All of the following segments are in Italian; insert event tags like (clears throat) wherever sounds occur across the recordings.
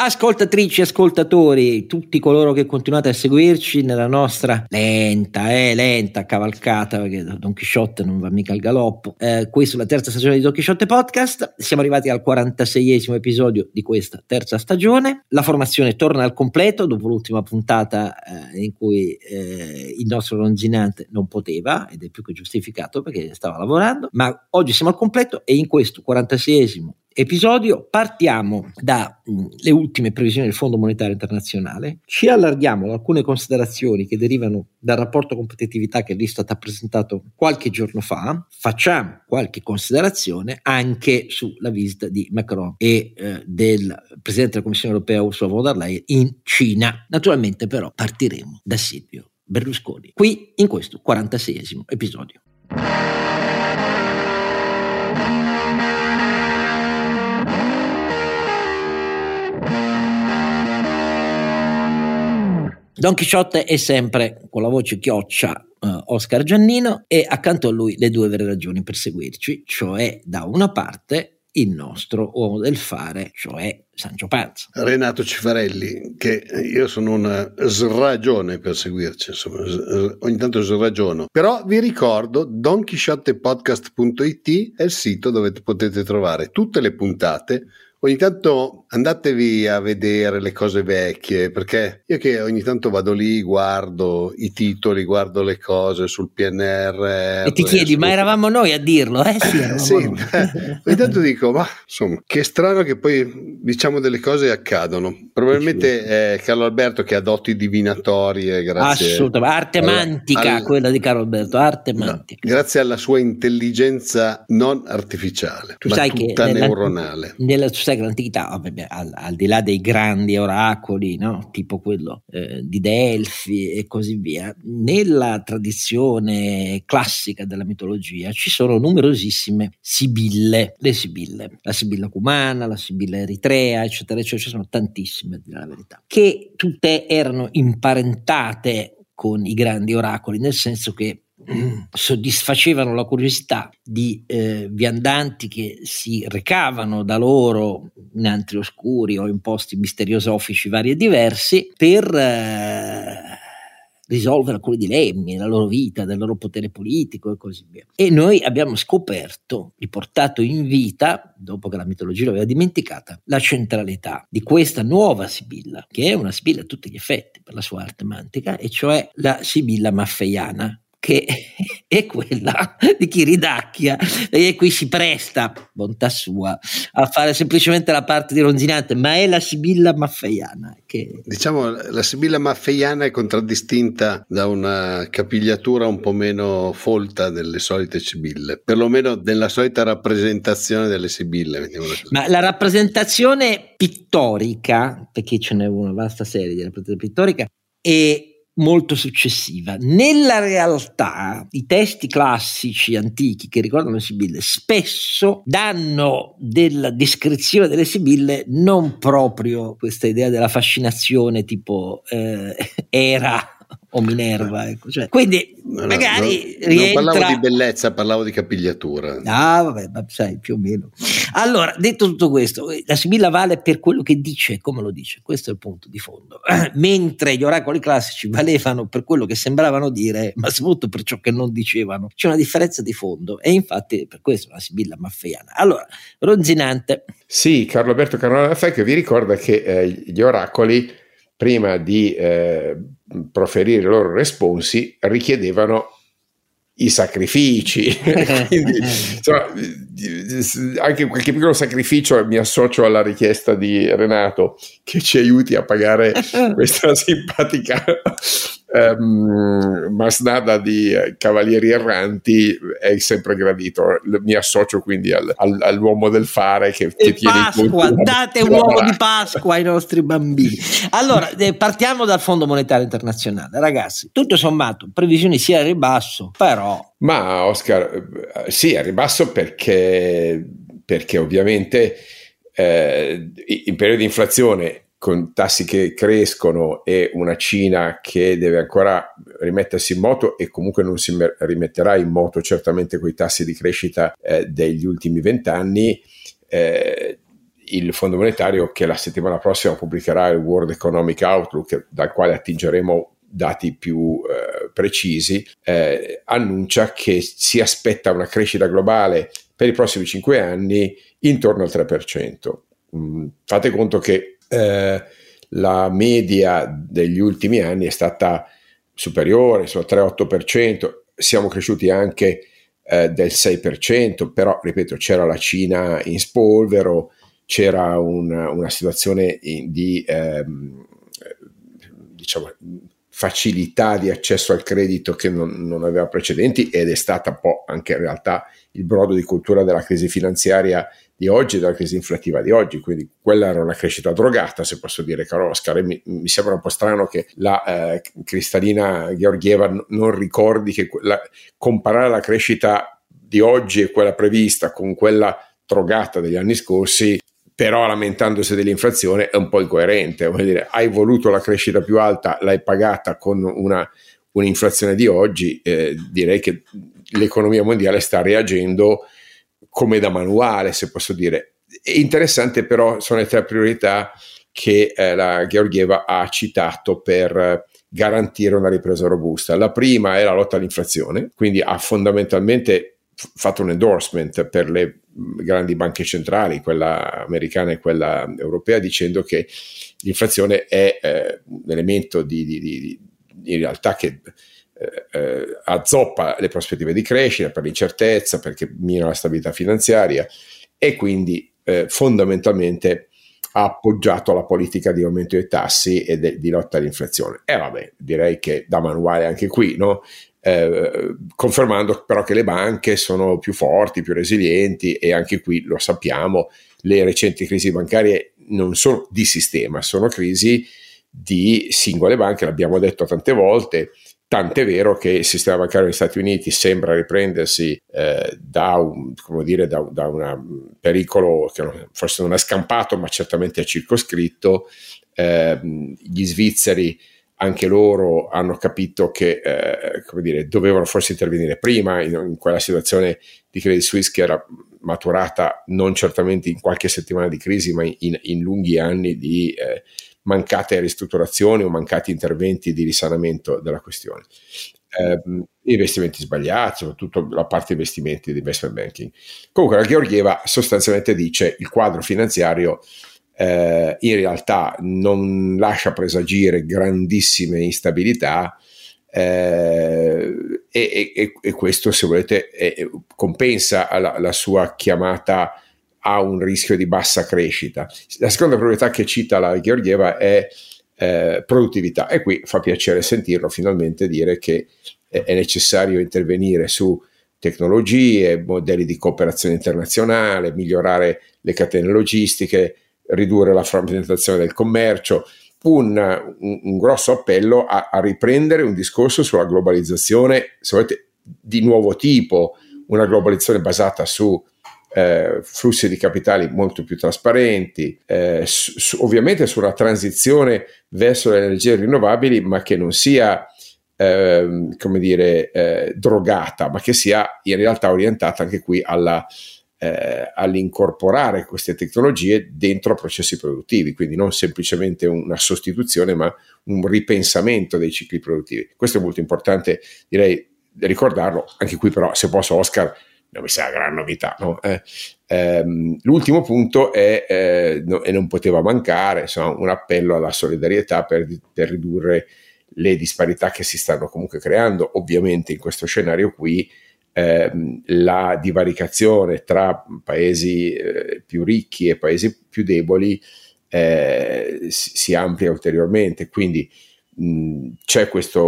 Ascoltatrici, ascoltatori, tutti coloro che continuate a seguirci nella nostra lenta, eh, lenta cavalcata, perché Don Chisciotte non va mica al galoppo. Eh, questa è la terza stagione di Don Chisciotte Podcast. Siamo arrivati al 46esimo episodio di questa terza stagione. La formazione torna al completo dopo l'ultima puntata eh, in cui eh, il nostro longinante non poteva, ed è più che giustificato perché stava lavorando, ma oggi siamo al completo e in questo 46esimo episodio partiamo dalle ultime previsioni del Fondo Monetario Internazionale, ci allarghiamo ad alcune considerazioni che derivano dal rapporto competitività che l'Istat ha presentato qualche giorno fa, facciamo qualche considerazione anche sulla visita di Macron e eh, del Presidente della Commissione Europea Ursula von der Leyen in Cina. Naturalmente però partiremo da Silvio Berlusconi, qui in questo 46esimo episodio. Don Chisciotte è sempre con la voce chioccia uh, Oscar Giannino e accanto a lui le due vere ragioni per seguirci, cioè da una parte il nostro uomo del fare, cioè Sancio Panza. Renato Cifarelli, che io sono una sragione per seguirci, insomma, ogni tanto sragiono. Però vi ricordo donchisciottepodcast.it è il sito dove potete trovare tutte le puntate Ogni tanto andatevi a vedere le cose vecchie, perché io che ogni tanto vado lì, guardo i titoli, guardo le cose sul PNR. E ti chiedi, su... ma eravamo noi a dirlo? Eh sì, sì (laughs) ogni tanto dico, ma insomma, che strano che poi diciamo delle cose accadono. Probabilmente è Carlo Alberto che ha doti divinatorie, grazie. Assolutamente, arte mantica al... quella di Carlo Alberto, arte mantica. No, grazie alla sua intelligenza non artificiale, tu ma sai tutta che nella, neuronale. Nella, sai che l'antichità, vabbè, al, al, di là dei grandi oracoli, no? tipo quello eh, di Delfi e così via, nella tradizione classica della mitologia ci sono numerosissime sibille, le sibille, la sibilla cumana, la sibilla eritrea, eccetera, eccetera, ci sono tantissime, a dire la verità, che tutte erano imparentate con i grandi oracoli, nel senso che soddisfacevano la curiosità di eh, viandanti che si recavano da loro in antri oscuri o in posti misteriosofici vari e diversi per eh, risolvere alcuni dilemmi della loro vita, del loro potere politico e così via. E noi abbiamo scoperto, riportato in vita, dopo che la mitologia l'aveva dimenticata, la centralità di questa nuova Sibilla, che è una Sibilla a tutti gli effetti per la sua arte mantica, e cioè la Sibilla maffeiana, che (laughs) è quella di chi ridacchia e qui si presta, bontà sua, a fare semplicemente la parte di ronzinante, ma è la Sibilla maffeiana. Che... Diciamo, la Sibilla maffeiana è contraddistinta da una capigliatura un po' meno folta delle solite Sibille, perlomeno nella solita rappresentazione delle Sibille. Ma la rappresentazione pittorica, perché ce n'è una vasta serie di rappresentazione pittorica, è molto successiva. Nella realtà i testi classici antichi che ricordano le Sibille spesso danno della descrizione delle Sibille non proprio questa idea della fascinazione tipo eh, (laughs) era o Minerva. Ecco. Cioè, quindi no, magari no, rientra... Non parlavo di bellezza, parlavo di capigliatura. Ah, vabbè, ma sai, più o meno. Allora, detto tutto questo, la Sibilla vale per quello che dice e come lo dice, questo è il punto di fondo. (clears throat) Mentre gli oracoli classici valevano per quello che sembravano dire, ma soprattutto per ciò che non dicevano. C'è una differenza di fondo e infatti per questo è una Sibilla maffeiana. Allora, Ronzinante. Sì, Carlo Alberto Carnale che vi ricorda che eh, gli oracoli prima di eh, proferire i loro responsi richiedevano i sacrifici. (laughs) Quindi, insomma, anche qualche piccolo sacrificio mi associo alla richiesta di Renato che ci aiuti a pagare (laughs) questa simpatica um, masnada di eh, cavalieri erranti è sempre gradito. Mi associo quindi al, al, all'uomo del fare che, che tiene Pasqua, date un uovo di Pasqua ai nostri bambini. Allora, (laughs) eh, partiamo dal Fondo Monetario Internazionale. Ragazzi, tutto sommato, previsioni sia a ribasso, però... Ma Oscar, eh, sì, a ribasso perché, perché ovviamente eh, in periodo di inflazione con tassi che crescono e una Cina che deve ancora rimettersi in moto e comunque non si rimetterà in moto certamente quei tassi di crescita eh, degli ultimi vent'anni, eh, il Fondo Monetario che la settimana prossima pubblicherà il World Economic Outlook dal quale attingeremo dati più eh, precisi, eh, annuncia che si aspetta una crescita globale per i prossimi cinque anni intorno al 3%. Mm, fate conto che eh, la media degli ultimi anni è stata superiore, sul 3-8%, siamo cresciuti anche eh, del 6%, però ripeto c'era la Cina in spolvero, c'era una, una situazione di ehm, diciamo, facilità di accesso al credito che non, non, aveva precedenti ed è stata un po' anche in realtà il brodo di cultura della crisi finanziaria di oggi e della crisi inflattiva di oggi, quindi quella era una crescita drogata, se posso dire, caro Oscar, e mi, mi sembra un po' strano che la eh, Cristalina Georgieva non ricordi che la, comparare la crescita di oggi e quella prevista con quella drogata degli anni scorsi però lamentandosi dell'inflazione è un po' incoerente, vuol dire hai voluto la crescita più alta, l'hai pagata con una, un'inflazione di oggi, eh, direi che l'economia mondiale sta reagendo come da manuale, se posso dire. È interessante però sono le tre priorità che eh, la Georgieva ha citato per garantire una ripresa robusta. La prima è la lotta all'inflazione, quindi ha fondamentalmente fatto un endorsement per le grandi banche centrali, quella americana e quella europea, dicendo che l'inflazione è eh, un elemento di, di, di, in realtà che eh, eh, azzoppa le prospettive di crescita per l'incertezza, perché mina la stabilità finanziaria e quindi eh, fondamentalmente ha appoggiato la politica di aumento dei tassi e de, di lotta all'inflazione. E vabbè, direi che da manuale anche qui, no? Eh, confermando però che le banche sono più forti, più resilienti e anche qui lo sappiamo, le recenti crisi bancarie non sono di sistema, sono crisi di singole banche, l'abbiamo detto tante volte, tant'è vero che il sistema bancario negli Stati Uniti sembra riprendersi eh, da un dire, da, da un pericolo che forse non è scampato ma certamente è circoscritto, eh, gli svizzeri anche loro hanno capito che eh, dire, dovevano forse intervenire prima in, in, quella situazione di Credit Suisse che era maturata non certamente in qualche settimana di crisi, ma in, in lunghi anni di eh, mancate ristrutturazioni o mancati interventi di risanamento della questione. Eh, investimenti sbagliati, soprattutto la parte investimenti di investment banking. Comunque la Georgieva sostanzialmente dice il quadro finanziario eh, in realtà non lascia presagire grandissime instabilità eh, e, e, e, questo se volete è, compensa la, la, sua chiamata a un rischio di bassa crescita. La seconda priorità che cita la Georgieva è eh, produttività e qui fa piacere sentirlo finalmente dire che è necessario intervenire su tecnologie, modelli di cooperazione internazionale, migliorare le catene logistiche, ridurre la frammentazione del commercio, un, un, un grosso appello a, a, riprendere un discorso sulla globalizzazione, se volete, di nuovo tipo, una globalizzazione basata su eh, flussi di capitali molto più trasparenti, eh, su, su, ovviamente su una transizione verso le energie rinnovabili, ma che non sia eh, come dire, eh, drogata, ma che sia in realtà orientata anche qui alla eh, all'incorporare queste tecnologie dentro processi produttivi, quindi non semplicemente una sostituzione, ma un ripensamento dei cicli produttivi. Questo è molto importante, direi, ricordarlo. Anche qui, però, se posso, Oscar, non mi sa una gran novità. No? Eh, ehm, l'ultimo punto è, eh, no, e non poteva mancare, insomma, un appello alla solidarietà per, per ridurre le disparità che si stanno comunque creando. Ovviamente in questo scenario qui Ehm, la divaricazione tra paesi eh, più ricchi e paesi più deboli eh, si, si, amplia ulteriormente. Quindi mh, c'è questa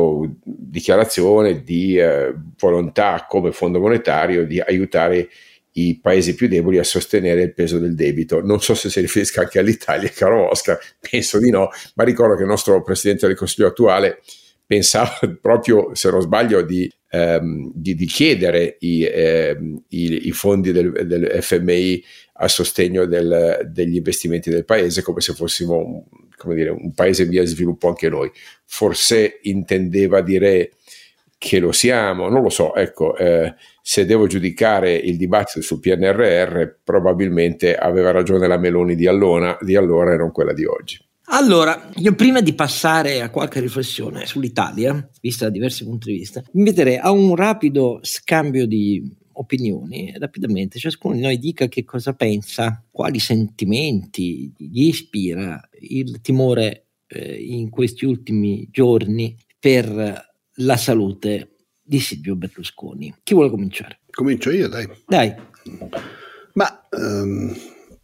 dichiarazione di eh, volontà come Fondo Monetario di aiutare i paesi più deboli a sostenere il peso del debito. Non so se si riferisca anche all'Italia, caro Oscar, penso di no, ma ricordo che il nostro Presidente del Consiglio attuale pensava proprio, se non sbaglio, di ehm, di, di, chiedere i, ehm, i, i fondi del, del, FMI a sostegno del, degli investimenti del paese come se fossimo come dire, un paese via sviluppo anche noi. Forse intendeva dire che lo siamo, non lo so, ecco, eh, se devo giudicare il dibattito sul PNRR, probabilmente aveva ragione la Meloni di allora, di allora e non quella di oggi. Allora, io prima di passare a qualche riflessione sull'Italia, vista da diversi punti di vista, inviterei a un rapido scambio di opinioni rapidamente, ciascuno di noi dica che cosa pensa, quali sentimenti gli ispira il timore eh, in questi ultimi giorni per la salute di Silvio Berlusconi. Chi vuole cominciare? Comincio io, dai. Dai. Ma um,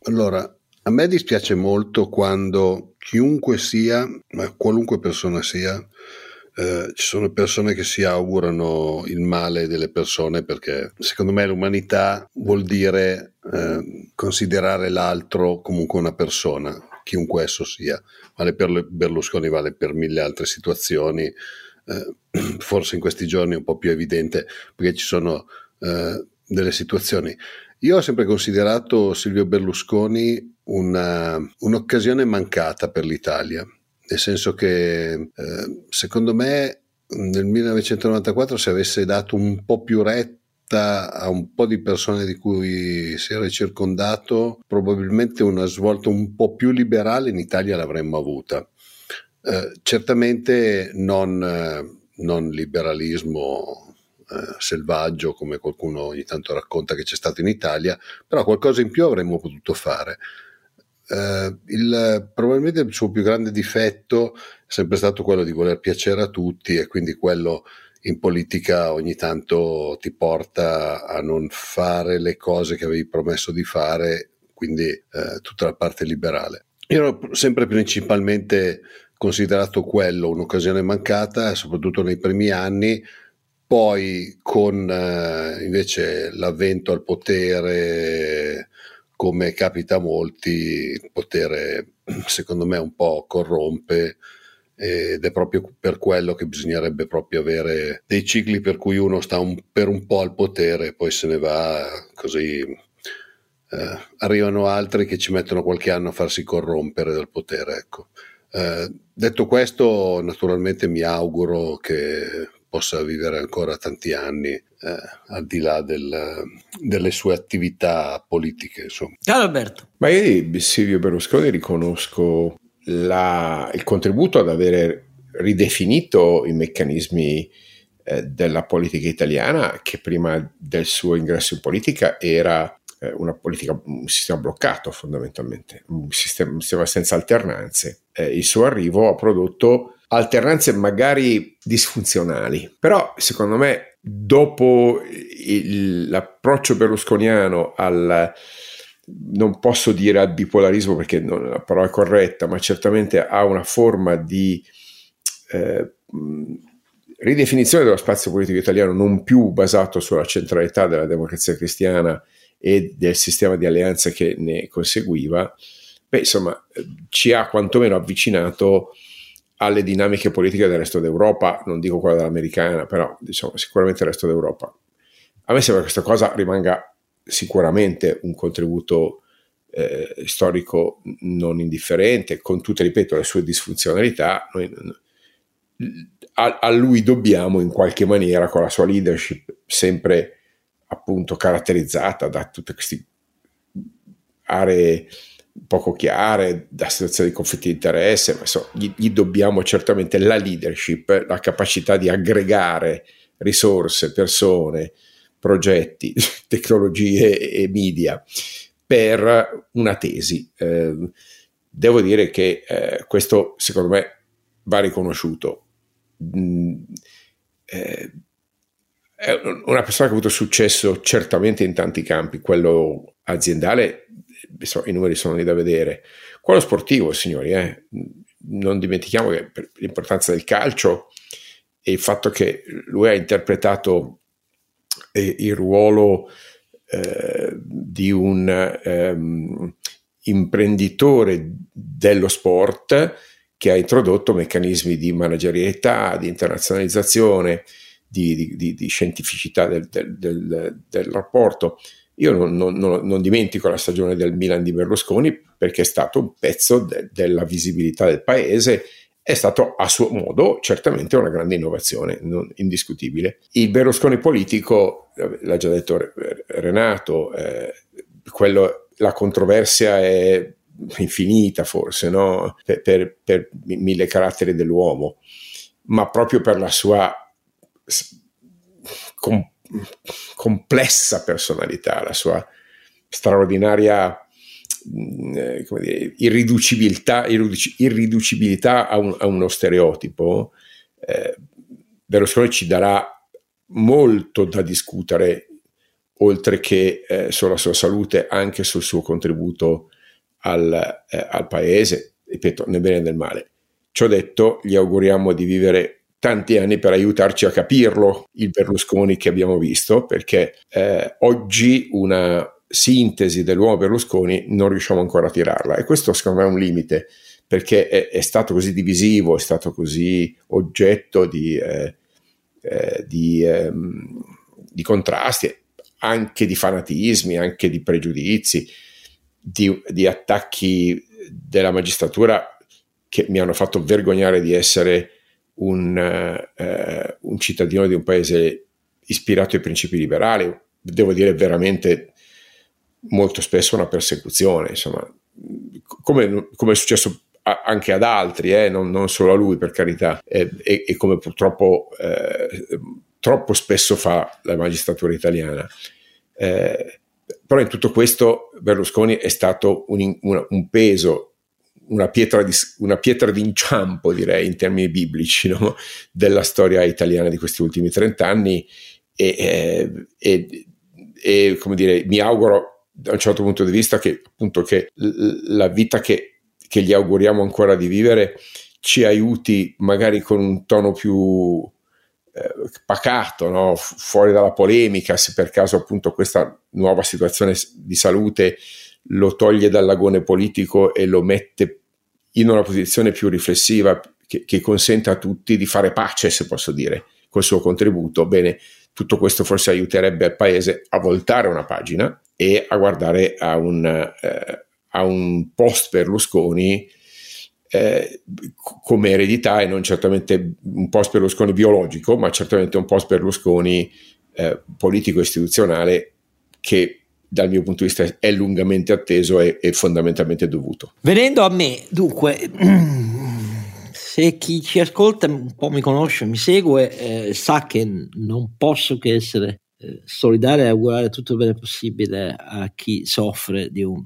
allora, a me dispiace molto quando chiunque sia, ma qualunque persona sia, eh, ci sono persone che si augurano il male delle persone perché secondo me l'umanità vuol dire eh, considerare l'altro comunque una persona, chiunque esso sia. Vale per Berlusconi, vale per mille altre situazioni. Eh, (clears throat) forse in questi giorni è un po' più evidente perché ci sono eh, delle situazioni. Io ho sempre considerato Silvio Berlusconi una, un'occasione mancata per l'Italia nel senso che eh, secondo me nel 1994 se avesse dato un po' più retta a un po' di persone di cui si era circondato, probabilmente una svolta un po' più liberale in Italia l'avremmo avuta. Eh, certamente non, eh, non liberalismo eh, selvaggio come qualcuno ogni tanto racconta che c'è stato in Italia, però qualcosa in più avremmo potuto fare. Uh, il, probabilmente il suo più grande difetto è sempre stato quello di voler piacere a tutti e quindi quello in politica ogni tanto ti porta a non fare le cose che avevi promesso di fare, quindi uh, tutta la parte liberale. Io ho sempre principalmente considerato quello un'occasione mancata, soprattutto nei primi anni, poi con uh, invece l'avvento al potere come capita a molti, il potere (clears throat) secondo me un po' corrompe ed è proprio per quello che bisognerebbe proprio avere dei cicli per cui uno sta un, per un po' al potere e poi se ne va così eh, arrivano altri che ci mettono qualche anno a farsi corrompere dal potere ecco. eh, detto questo naturalmente mi auguro che possa vivere ancora tanti anni eh, al di là del, delle sue attività politiche. Insomma. Ciao Alberto. Ma io di Silvio Berlusconi riconosco la, il contributo ad avere ridefinito i meccanismi eh, della politica italiana che prima del suo ingresso in politica era eh, una politica, un sistema bloccato fondamentalmente, un sistema, un sistema senza alternanze. Eh, il suo arrivo ha prodotto alternanze magari disfunzionali, però secondo me dopo il, l'approccio berlusconiano al non posso dire al bipolarismo perché non, la parola è corretta, ma certamente ha una forma di eh, ridefinizione dello spazio politico italiano non più basato sulla centralità della democrazia cristiana e del sistema di alleanze che ne conseguiva, beh, insomma, ci ha quantomeno avvicinato alle dinamiche politiche del resto d'Europa, non dico quella dell'americana, però diciamo sicuramente il resto d'Europa. A me sembra che questa cosa rimanga sicuramente un contributo eh, storico non indifferente, con tutte, ripeto, le sue disfunzionalità. Noi, a, a, lui dobbiamo in qualche maniera, con la sua leadership sempre appunto caratterizzata da tutte queste aree poco chiare, da situazioni di conflitti di interesse, ma insomma, gli, gli, dobbiamo certamente la leadership, la capacità di aggregare risorse, persone, progetti, (laughs) tecnologie e media per una tesi. Eh, devo dire che eh, questo secondo me va riconosciuto. Mm, eh, è una persona che ha avuto successo certamente in tanti campi, quello aziendale i numeri sono lì da vedere. Quello sportivo, signori, eh, non dimentichiamo che l'importanza del calcio e il fatto che lui ha interpretato eh, il ruolo eh, di un ehm, imprenditore dello sport che ha introdotto meccanismi di managerialità, di internazionalizzazione, di, di, di scientificità del, del, del, del rapporto io non, non, non, dimentico la stagione del Milan di Berlusconi perché è stato un pezzo de, della visibilità del paese è stato a suo modo certamente una grande innovazione, indiscutibile. Il Berlusconi politico, l'ha già detto Renato, eh, quello, la controversia è infinita forse, no? per, per, per, mille caratteri dell'uomo, ma proprio per la sua com- complessa personalità, la sua straordinaria mm, eh, dire, irriducibilità, irriducibilità a, un, a, uno stereotipo, eh, Berlusconi ci darà molto da discutere, oltre che eh, sulla sua salute, anche sul suo contributo al, eh, al paese, ripeto, nel bene e nel male. Ciò detto, gli auguriamo di vivere tanti anni per aiutarci a capirlo il Berlusconi che abbiamo visto, perché eh, oggi una sintesi dell'uomo Berlusconi non riusciamo ancora a tirarla. E questo secondo me è un limite perché è, è stato così divisivo, è stato così oggetto di, eh, eh, di, ehm, di contrasti, anche di fanatismi, anche di pregiudizi di, di attacchi della magistratura che mi hanno fatto vergognare di essere un, eh, un, cittadino di un paese ispirato ai principi liberali, devo dire veramente molto spesso una persecuzione, insomma, come, come è successo anche ad altri, eh, non, non, solo a lui per carità, e, e, e come purtroppo eh, troppo spesso fa la magistratura italiana. Eh, però in tutto questo Berlusconi è stato un, un, un peso, una pietra, di, una pietra d'inciampo, direi, in termini biblici, no? della storia italiana di questi ultimi trent'anni e, e, e, come dire, mi auguro da un certo punto di vista che appunto che la vita che, che gli auguriamo ancora di vivere ci aiuti magari con un tono più eh, pacato, no? fuori dalla polemica, se per caso appunto questa nuova situazione di salute lo toglie dal lagone politico e lo mette in una posizione più riflessiva che, che consente a tutti di fare pace, se posso dire, col suo contributo. Bene, tutto questo forse aiuterebbe il Paese a voltare una pagina e a guardare a un, eh, a un post Berlusconi eh, come eredità e non certamente un post Berlusconi biologico, ma certamente un post Berlusconi eh, politico-istituzionale che dal mio punto di vista è lungamente atteso e, e fondamentalmente dovuto. Venendo a me, dunque, (clears throat) se chi ci ascolta un po' mi conosce, mi segue, eh, sa che non posso che essere eh, solidale e augurare tutto il bene possibile a chi soffre di un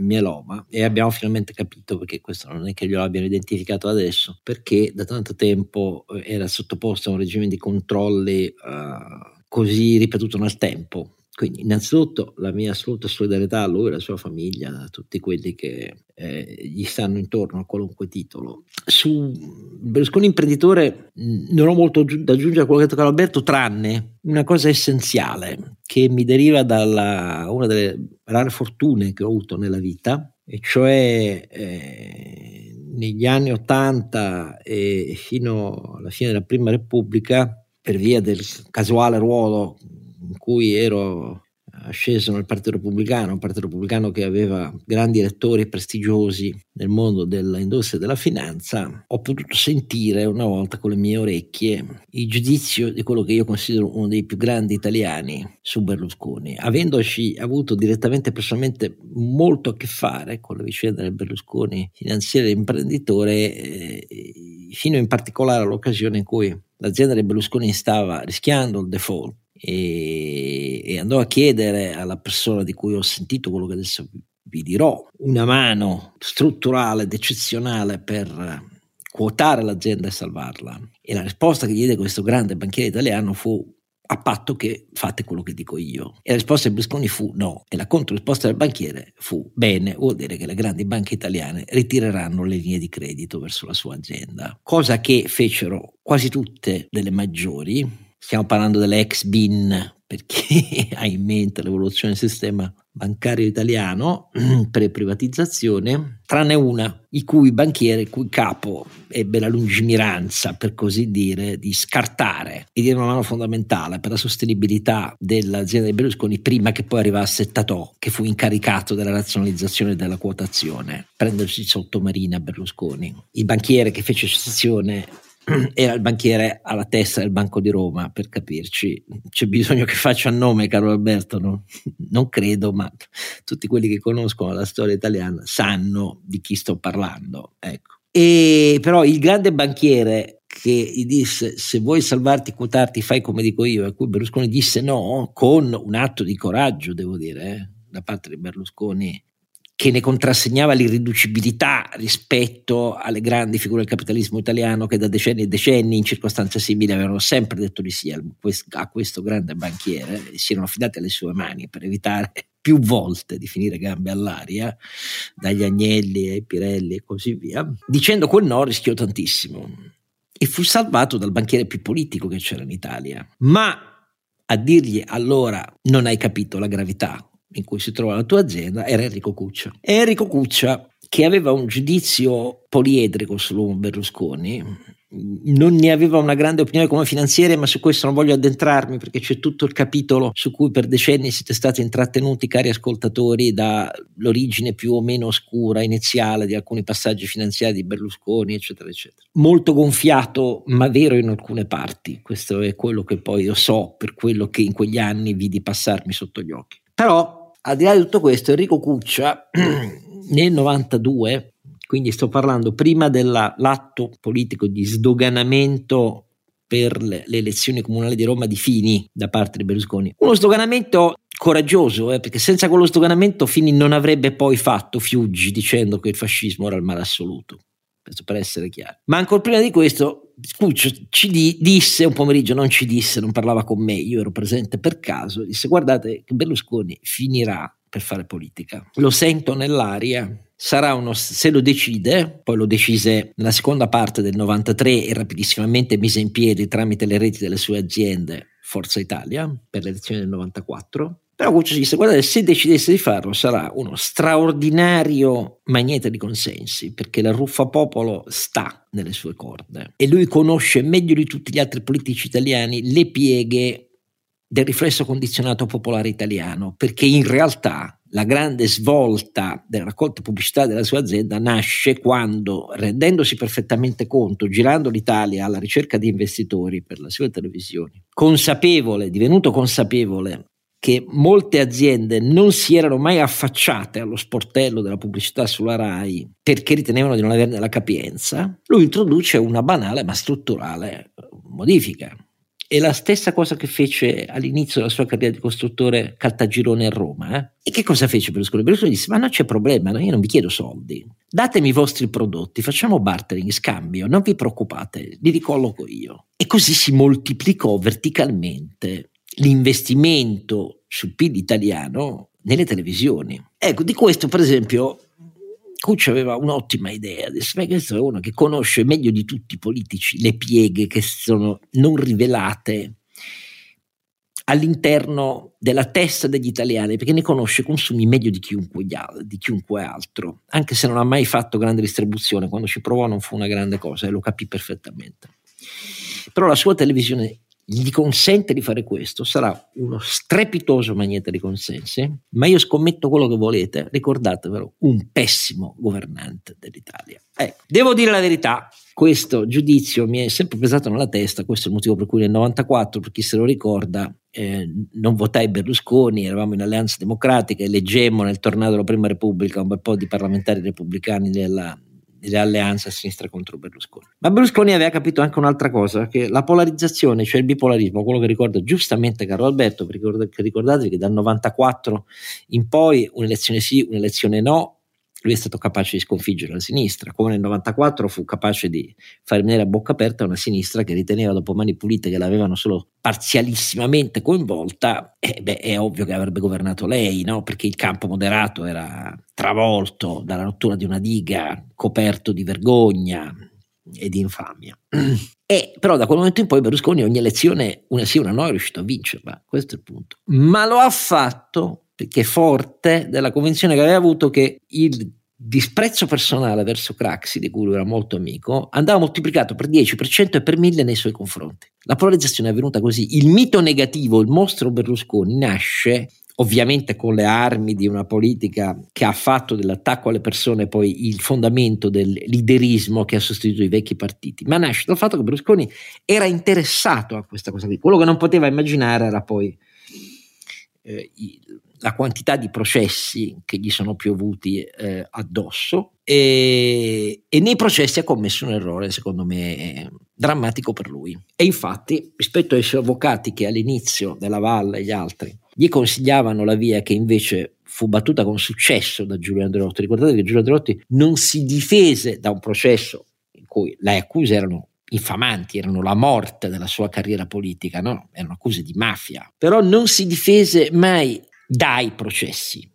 mieloma e abbiamo finalmente capito perché questo non è che glielo abbiano identificato adesso perché da tanto tempo eh, era sottoposto a un regime di controlli uh, così ripetuto nel tempo quindi innanzitutto la mia assoluta solidarietà a lui, alla sua famiglia, a tutti quelli che eh, gli stanno intorno a qualunque titolo. Su Berlusconi imprenditore non ho molto da aggiungere a quello che ha detto Alberto, tranne una cosa essenziale che mi deriva da una delle rare fortune che ho avuto nella vita, e cioè eh, negli anni Ottanta e fino alla fine della Prima Repubblica, per via del casuale ruolo in cui ero sceso nel Partito Repubblicano, un Partito Repubblicano che aveva grandi elettori prestigiosi nel mondo dell'industria e della finanza, ho potuto sentire una volta con le mie orecchie il giudizio di quello che io considero uno dei più grandi italiani su Berlusconi. Avendoci avuto direttamente e personalmente molto a che fare con la vicenda del Berlusconi finanziario e imprenditore, eh, fino in particolare all'occasione in cui l'azienda del Berlusconi stava rischiando il default e, e andò a chiedere alla persona di cui ho sentito quello che adesso vi dirò, una mano strutturale ed eccezionale per quotare l'azienda e salvarla. E la risposta che diede questo grande banchiere italiano fu a patto che fate quello che dico io. E la risposta di Berlusconi fu no. E la controrisposta del banchiere fu bene, vuol dire che le grandi banche italiane ritireranno le linee di credito verso la sua azienda. Cosa che fecero quasi tutte delle maggiori, Stiamo parlando delle ex bin per chi ha in mente l'evoluzione del sistema bancario italiano (clears throat) pre-privatizzazione, tranne una, i cui banchieri, il cui capo ebbe la lungimiranza, per così dire, di scartare e di una mano fondamentale per la sostenibilità dell'azienda di Berlusconi prima che poi arrivasse Tatò, che fu incaricato della razionalizzazione della quotazione, prendersi sotto Marina Berlusconi. Il banchiere che fece cessazione era il banchiere alla testa del Banco di Roma, per capirci. C'è bisogno che faccia nome, caro Alberto? No? Non credo, ma tutti quelli che conoscono la storia italiana sanno di chi sto parlando. Ecco. E però il grande banchiere che gli disse se vuoi salvarti, quotarti, fai come dico io, a cui Berlusconi disse no, con un atto di coraggio, devo dire, eh, da parte di Berlusconi che ne contrassegnava l'irriducibilità rispetto alle grandi figure del capitalismo italiano che da decenni e decenni in circostanze simili avevano sempre detto di sì a questo grande banchiere e si erano affidati alle sue mani per evitare più volte di finire gambe all'aria, dagli Agnelli ai Pirelli e così via, dicendo quel no rischiò tantissimo e fu salvato dal banchiere più politico che c'era in Italia. Ma a dirgli allora non hai capito la gravità in cui si trova la tua azienda era Enrico Cuccia. Enrico Cuccia, che aveva un giudizio poliedrico su Berlusconi, non ne aveva una grande opinione come finanziere, ma su questo non voglio addentrarmi perché c'è tutto il capitolo su cui per decenni siete stati intrattenuti, cari ascoltatori, dall'origine più o meno oscura iniziale di alcuni passaggi finanziari di Berlusconi, eccetera, eccetera. Molto gonfiato, ma vero in alcune parti. Questo è quello che poi io so per quello che in quegli anni vidi passarmi sotto gli occhi. Però al di là di tutto questo, Enrico Cuccia (clears throat) nel 92, quindi sto parlando prima dell'atto politico di sdoganamento per le, le, elezioni comunali di Roma di Fini da parte di Berlusconi. Uno sdoganamento coraggioso, eh, perché senza quello sdoganamento Fini non avrebbe poi fatto Fiuggi dicendo che il fascismo era il male assoluto per essere chiaro. Ma ancora prima di questo, Scuccio ci di, disse un pomeriggio, non ci disse, non parlava con me, io ero presente per caso, disse guardate che Berlusconi finirà per fare politica. Lo sento nell'aria, sarà uno, se lo decide, poi lo decise nella seconda parte del 93 e rapidissimamente mise in piedi tramite le reti delle sue aziende Forza Italia per le elezioni del 94, però Gucci disse, guardate, se decidesse di farlo sarà uno straordinario magnete di consensi, perché la ruffa popolo sta nelle sue corde. E lui conosce meglio di tutti gli altri politici italiani le pieghe del riflesso condizionato popolare italiano, perché in realtà la grande svolta della raccolta pubblicità della sua azienda nasce quando, rendendosi perfettamente conto, girando l'Italia alla ricerca di investitori per le sue televisioni, consapevole, divenuto consapevole che molte aziende non si erano mai affacciate allo sportello della pubblicità sulla RAI perché ritenevano di non averne la capienza, lui introduce una banale ma strutturale modifica. È la stessa cosa che fece all'inizio della sua carriera di costruttore Caltagirone a Roma. Eh? E che cosa fece Berlusconi? Berlusconi disse: Ma non c'è problema, io non vi chiedo soldi. Datemi i vostri prodotti, facciamo bartering, scambio, non vi preoccupate, li ricolloco io. E così si moltiplicò verticalmente l'investimento sul PIL italiano nelle televisioni. Ecco, di questo per esempio Cucci aveva un'ottima idea, questo è uno che conosce meglio di tutti i politici le pieghe che sono non rivelate all'interno della testa degli italiani, perché ne conosce consumi meglio di chiunque, di chiunque, altro, anche se non ha mai fatto grande distribuzione, quando ci provò non fu una grande cosa e lo capì perfettamente. Però la sua televisione gli consente di fare questo, sarà uno strepitoso magnete di consensi, ma io scommetto quello che volete, ricordatevelo, un pessimo governante dell'Italia. Ecco, devo dire la verità, questo giudizio mi è sempre pesato nella testa, questo è il motivo per cui nel 94, per chi se lo ricorda, eh, non votai Berlusconi, eravamo in alleanza democratica e leggemmo nel tornado della Prima Repubblica un bel po' di parlamentari repubblicani della, dell'alleanza a sinistra contro Berlusconi. Ma Berlusconi aveva capito anche un'altra cosa, che la polarizzazione, cioè il bipolarismo, quello che ricorda giustamente Carlo Alberto, perché ricordate che dal 94 in poi un'elezione sì, un'elezione no, lui è stato capace di sconfiggere la sinistra, come nel 94 fu capace di far venire a bocca aperta una sinistra che riteneva dopo mani pulite che l'avevano solo parzialissimamente coinvolta, e beh, è ovvio che avrebbe governato lei, no? perché il campo moderato era travolto dalla rottura di una diga, coperto di vergogna e di infamia. (clears throat) E però da quel momento in poi Berlusconi ogni elezione, una sì una no, è riuscito a vincerla, questo è il punto. Ma lo ha fatto perché forte della convinzione che aveva avuto che il disprezzo personale verso Craxi, di cui lui era molto amico, andava moltiplicato per 10, per 100 e per 1000 nei suoi confronti. La polarizzazione è avvenuta così. Il mito negativo, il mostro Berlusconi, nasce ovviamente con le armi di una politica che ha fatto dell'attacco alle persone poi il fondamento del liderismo che ha sostituito i vecchi partiti, ma nasce dal fatto che Berlusconi era interessato a questa cosa qui. Quello che non poteva immaginare era poi eh, la quantità di processi che gli sono piovuti eh, addosso. E, e, nei processi ha commesso un errore secondo me drammatico per lui. E infatti rispetto ai suoi avvocati che all'inizio della Valle e gli altri gli consigliavano la via che invece fu battuta con successo da Giulio Andreotti. Ricordate che Giulio Andreotti non si difese da un processo in cui le accuse erano infamanti, erano la morte della sua carriera politica, no? erano accuse di mafia, però non si difese mai dai processi,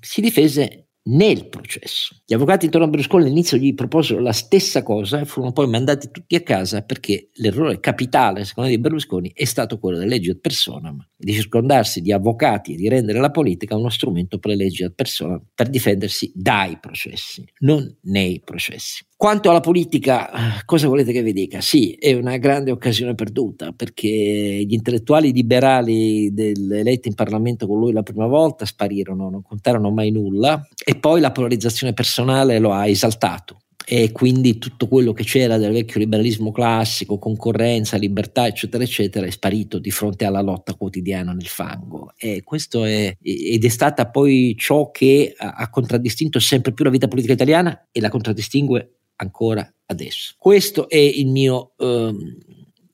si difese nel processo. Gli avvocati intorno a Berlusconi all'inizio gli proposero la stessa cosa e furono poi mandati tutti a casa perché l'errore capitale, secondo me, di Berlusconi è stato quello delle leggi ad personam, di circondarsi di avvocati e di rendere la politica uno strumento per le leggi ad personam per difendersi dai processi, non nei processi. Quanto alla politica, cosa volete che vi dica? Sì, è una grande occasione perduta perché gli intellettuali liberali eletti in Parlamento con lui la prima volta sparirono, non contarono mai nulla e poi la polarizzazione personale lo ha esaltato e quindi tutto quello che c'era del vecchio liberalismo classico, concorrenza, libertà, eccetera, eccetera, è sparito di fronte alla lotta quotidiana nel fango. E questo è, ed è stata poi ciò che ha contraddistinto sempre più la vita politica italiana e la contraddistingue ancora adesso. Questo è il mio ehm,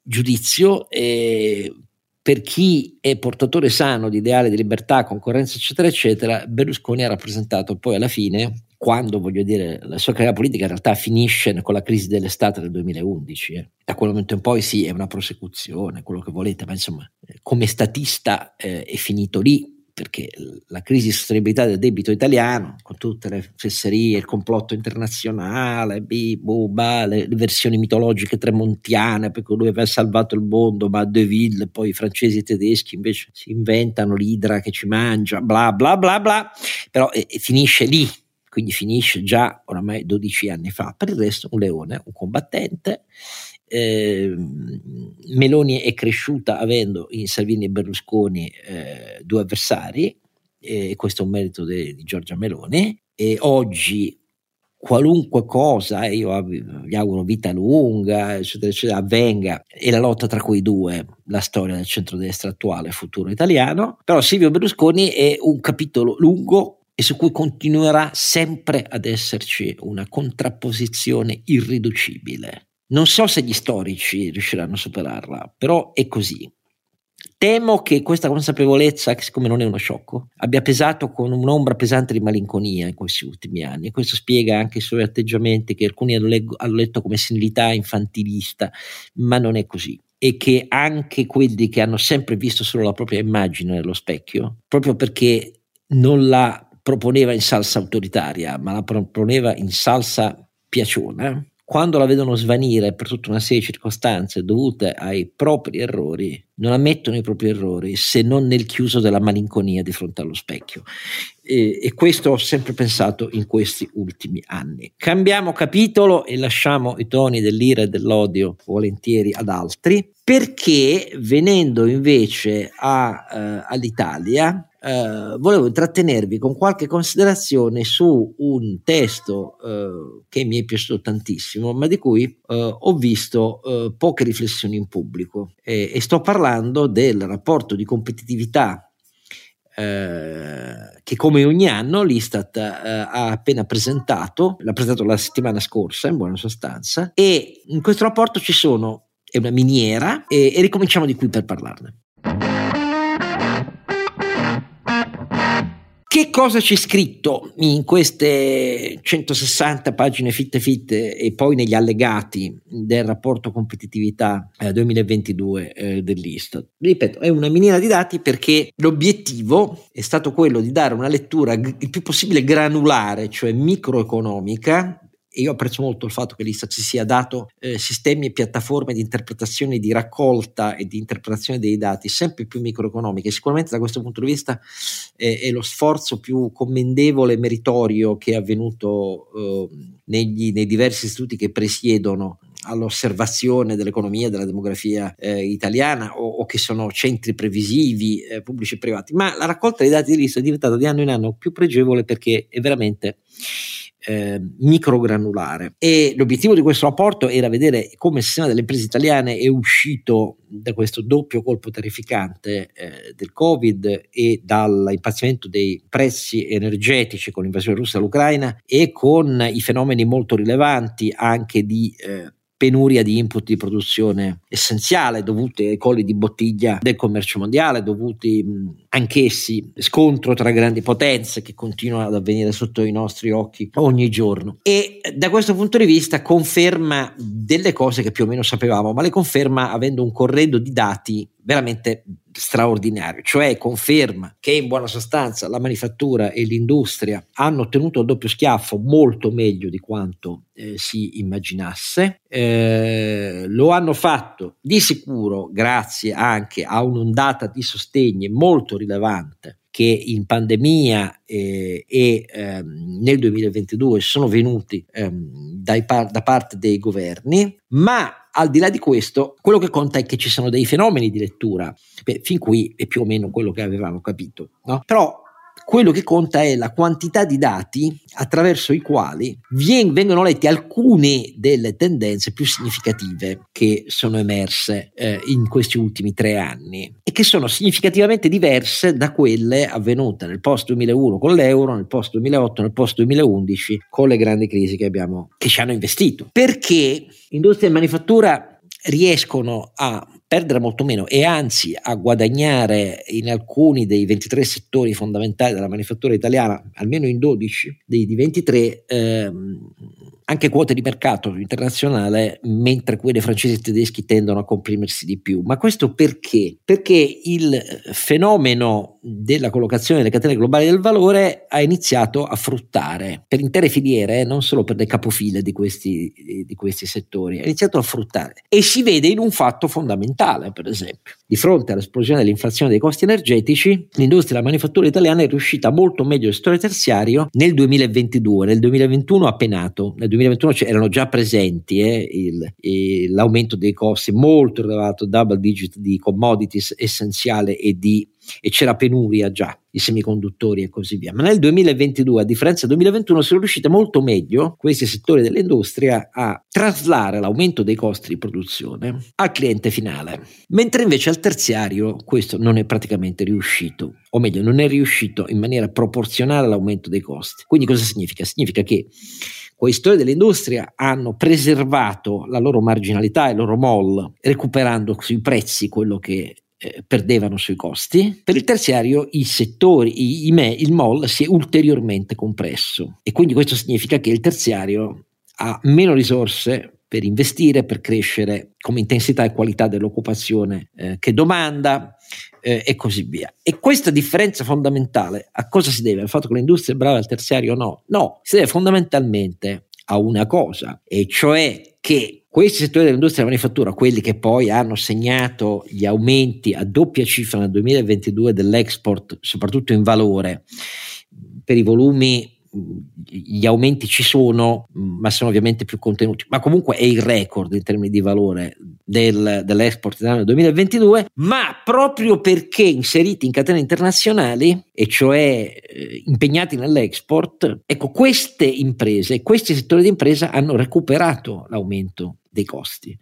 giudizio. E per chi è portatore sano di ideali di libertà, concorrenza, eccetera, eccetera, Berlusconi ha rappresentato poi alla fine, quando voglio dire la sua carriera politica in realtà finisce con la crisi dell'estate del 2011. Eh. Da quel momento in poi sì, è una prosecuzione, quello che volete, ma insomma, come statista eh, è finito lì perché la crisi di sostenibilità del debito italiano, con tutte le fesserie, il complotto internazionale, buba, le, le, versioni mitologiche tremontiane, per cui lui aveva salvato il mondo, ma De Ville, poi i francesi e i tedeschi invece si inventano l'idra che ci mangia, bla bla bla bla, però e, e finisce lì, quindi finisce già oramai 12 anni fa. Per il resto un leone, un combattente, eh, Meloni è cresciuta avendo in Salvini e Berlusconi eh, due avversari, e questo è un merito de, di Giorgia Meloni, e oggi qualunque cosa, e io gli auguro vita lunga, eccetera, eccetera, avvenga, e la lotta tra quei due, la storia del centrodestra attuale e futuro italiano, però Silvio Berlusconi è un capitolo lungo e su cui continuerà sempre ad esserci una contrapposizione irriducibile non so se gli storici riusciranno a superarla, però è così. Temo che questa consapevolezza, che siccome non è uno sciocco, abbia pesato con un'ombra pesante di malinconia in questi ultimi anni. E questo spiega anche i suoi atteggiamenti, che alcuni hanno, letto come senilità infantilista, ma non è così. E che anche quelli che hanno sempre visto solo la propria immagine nello specchio, proprio perché non la proponeva in salsa autoritaria, ma la proponeva in salsa piaciona, quando la vedono svanire per tutta una serie di circostanze dovute ai propri errori, non ammettono i propri errori se non nel chiuso della malinconia di fronte allo specchio. E, e, questo ho sempre pensato in questi ultimi anni. Cambiamo capitolo e lasciamo i toni dell'ira e dell'odio volentieri ad altri, perché venendo invece a, uh, all'Italia, Uh, volevo intrattenervi con qualche considerazione su un testo uh, che mi è piaciuto tantissimo, ma di cui uh, ho visto poche riflessioni in pubblico. E, e, sto parlando del rapporto di competitività che come ogni anno l'Istat ha appena presentato, l'ha presentato la settimana scorsa in buona sostanza, e in questo rapporto ci sono, è una miniera, e, e ricominciamo di qui per parlarne. Che cosa c'è scritto in queste 160 pagine fitte fitte e poi negli allegati del rapporto competitività eh, 2022 eh, dell'Istat? Ripeto, è una miniera di dati perché l'obiettivo è stato quello di dare una lettura il più possibile granulare, cioè microeconomica, io apprezzo molto il fatto che l'Istat si sia dato eh, sistemi e piattaforme di interpretazione, di raccolta e di interpretazione dei dati sempre più microeconomiche. Sicuramente da questo punto di vista eh, è lo sforzo più commendevole e meritorio che è avvenuto eh, negli, nei diversi istituti che presiedono all'osservazione dell'economia della demografia eh, italiana o, o, che sono centri previsivi eh, pubblici e privati, ma la raccolta dei dati di lista è diventata di anno in anno più pregevole perché è veramente eh, microgranulare. E l'obiettivo di questo rapporto era vedere come il sistema delle imprese italiane è uscito da questo doppio colpo terrificante eh, del covid e dall'impazzimento dei prezzi energetici con l'invasione russa all'Ucraina e con i fenomeni molto rilevanti anche di eh, penuria di input di produzione essenziale dovuti ai colli di bottiglia del commercio mondiale, dovuti anch'essi scontro tra grandi potenze che continua ad avvenire sotto i nostri occhi ogni giorno. E da questo punto di vista conferma delle cose che più o meno sapevamo, ma le conferma avendo un corredo di dati veramente straordinario, cioè conferma che in buona sostanza la manifattura e l'industria hanno ottenuto il doppio schiaffo molto meglio di quanto eh, si immaginasse, eh, lo hanno fatto di sicuro grazie anche a un'ondata di sostegni molto rilevante che in pandemia eh, e ehm, nel 2022 sono venuti ehm, par- da parte dei governi, ma al di là di questo, quello che conta è che ci sono dei fenomeni di lettura, Beh, fin qui è più o meno quello che avevamo capito, no? però quello che conta è la quantità di dati attraverso i quali vengono letti alcune delle tendenze più significative che sono emerse eh, in questi ultimi tre anni e che sono significativamente diverse da quelle avvenute nel post 2001 con l'euro, nel post 2008, nel post 2011 con le grandi crisi che, abbiamo, che ci hanno investito. Perché industria e manifattura riescono a perdere molto meno e anzi a guadagnare in alcuni dei 23 settori fondamentali della manifattura italiana, almeno in 12 dei 23, ehm, anche quote di mercato internazionale, mentre quelle francesi e tedeschi tendono a comprimersi di più. Ma questo perché? Perché il fenomeno della collocazione delle catene globali del valore ha iniziato a fruttare per intere filiere, non solo per le capofile di questi, di questi settori, ha iniziato a fruttare e si vede in un fatto fondamentale, per esempio. Di fronte all'esplosione dell'inflazione dei costi energetici, l'industria della manifattura italiana è riuscita molto meglio il settore terziario nel 2022, nel 2021 ha penato, nel 2021 erano già presenti eh, il, il, l'aumento dei costi molto elevato, double digit di commodities essenziale e di e c'era penuria già di semiconduttori e così via. Ma nel 2022, a differenza del 2021, sono riusciti molto meglio questi settori dell'industria a traslare l'aumento dei costi di produzione al cliente finale, mentre invece al terziario questo non è praticamente riuscito, o meglio, non è riuscito in maniera proporzionale all'aumento dei costi. Quindi cosa significa? Significa che quei settori dell'industria hanno preservato la loro marginalità e il loro moll, recuperando sui prezzi quello che eh, perdevano sui costi. Per il terziario i settori, i, i me, il MOL si è ulteriormente compresso e quindi questo significa che il terziario ha meno risorse per investire, per crescere come intensità e qualità dell'occupazione eh, che domanda eh, e così via. E questa differenza fondamentale a cosa si deve? Al fatto che l'industria è brava al terziario o no? No, si deve fondamentalmente a una cosa, e cioè che questi settori dell'industria della manifattura, quelli che poi hanno segnato gli aumenti a doppia cifra nel 2022 dell'export, soprattutto in valore, per i volumi gli aumenti ci sono, ma sono ovviamente più contenuti, ma comunque è il record in termini di valore del, dell'export nel 2022, ma proprio perché inseriti in catene internazionali, e cioè eh, impegnati nell'export, ecco, queste imprese, questi settori di impresa hanno recuperato l'aumento dei costi.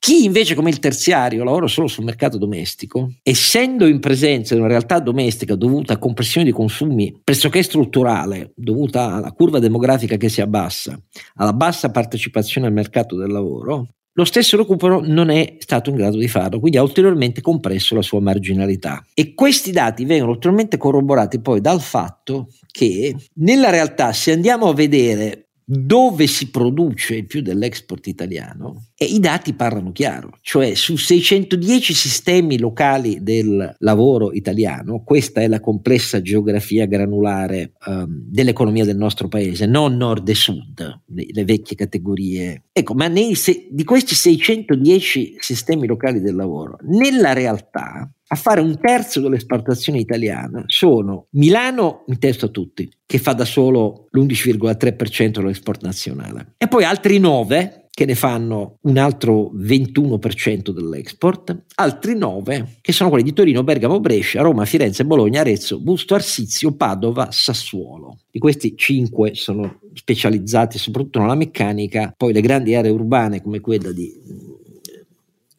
Chi invece come il terziario lavora solo sul mercato domestico, essendo in presenza di una realtà domestica dovuta a compressione di consumi pressoché strutturale, dovuta alla curva demografica che si abbassa, alla bassa partecipazione al mercato del lavoro, lo stesso recupero non è stato in grado di farlo, quindi ha ulteriormente compresso la sua marginalità. E questi dati vengono ulteriormente corroborati poi dal fatto che nella realtà, se andiamo a vedere dove si produce più dell'export italiano e i dati parlano chiaro, cioè su 610 sistemi locali del lavoro italiano, questa è la complessa geografia granulare um, dell'economia del nostro paese, non nord e sud, le, le vecchie categorie. Ecco, ma nei, se, di questi 610 sistemi locali del lavoro, nella realtà a fare un terzo dell'esportazione italiana sono Milano in testa a tutti, che fa da solo l'11,3% dell'export nazionale, e poi altri 9 che ne fanno un altro 21% dell'export, altri 9 che sono quelli di Torino, Bergamo, Brescia, Roma, Firenze, Bologna, Arezzo, Busto, Arsizio, Padova, Sassuolo. Di questi 5 sono specializzati soprattutto nella meccanica, poi le grandi aree urbane come quella di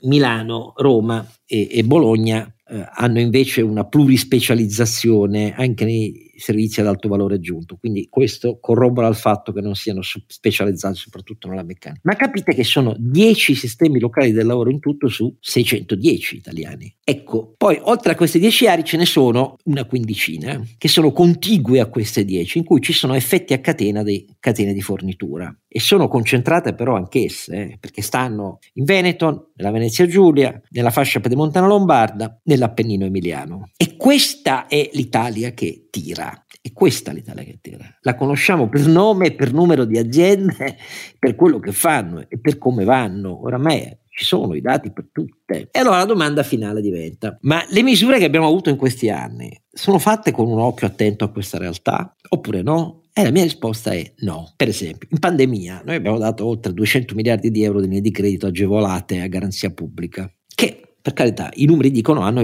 Milano, Roma e, e Bologna hanno invece una plurispecializzazione anche nei servizi ad alto valore aggiunto, quindi questo corrobora il fatto che non siano specializzati soprattutto nella meccanica. Ma capite che sono 10 sistemi locali del lavoro in tutto su 610 italiani. Ecco, poi oltre a queste 10 aree ce ne sono una quindicina che sono contigue a queste 10, in cui ci sono effetti a catena di catene di fornitura e sono concentrate però anch'esse, eh, perché stanno in Veneto, nella Venezia Giulia, nella fascia pedemontana lombarda, nella dell'Appennino emiliano. E questa è l'Italia che tira. E questa è l'Italia che tira. La conosciamo per nome e per numero di aziende, per quello che fanno e per come vanno. Oramai ci sono i dati per tutte. E allora la domanda finale diventa: ma le misure che abbiamo avuto in questi anni sono fatte con un occhio attento a questa realtà oppure no? E la mia risposta è no. Per esempio, in pandemia noi abbiamo dato oltre 200 miliardi di euro di linee di credito agevolate a garanzia pubblica, che per carità, i numeri dicono hanno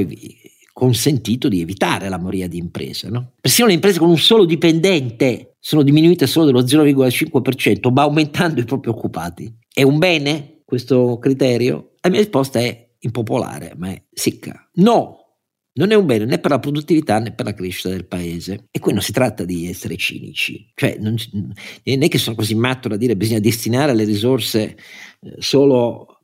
consentito di evitare la moria di imprese. No? Persino le imprese con un solo dipendente sono diminuite solo dello 0,5%, ma aumentando i propri occupati. È un bene questo criterio? La mia risposta è impopolare, ma è secca. No, non è un bene né per la produttività né per la crescita del paese. E qui non si tratta di essere cinici, cioè non, non è che sono così matto da dire che bisogna destinare le risorse eh, solo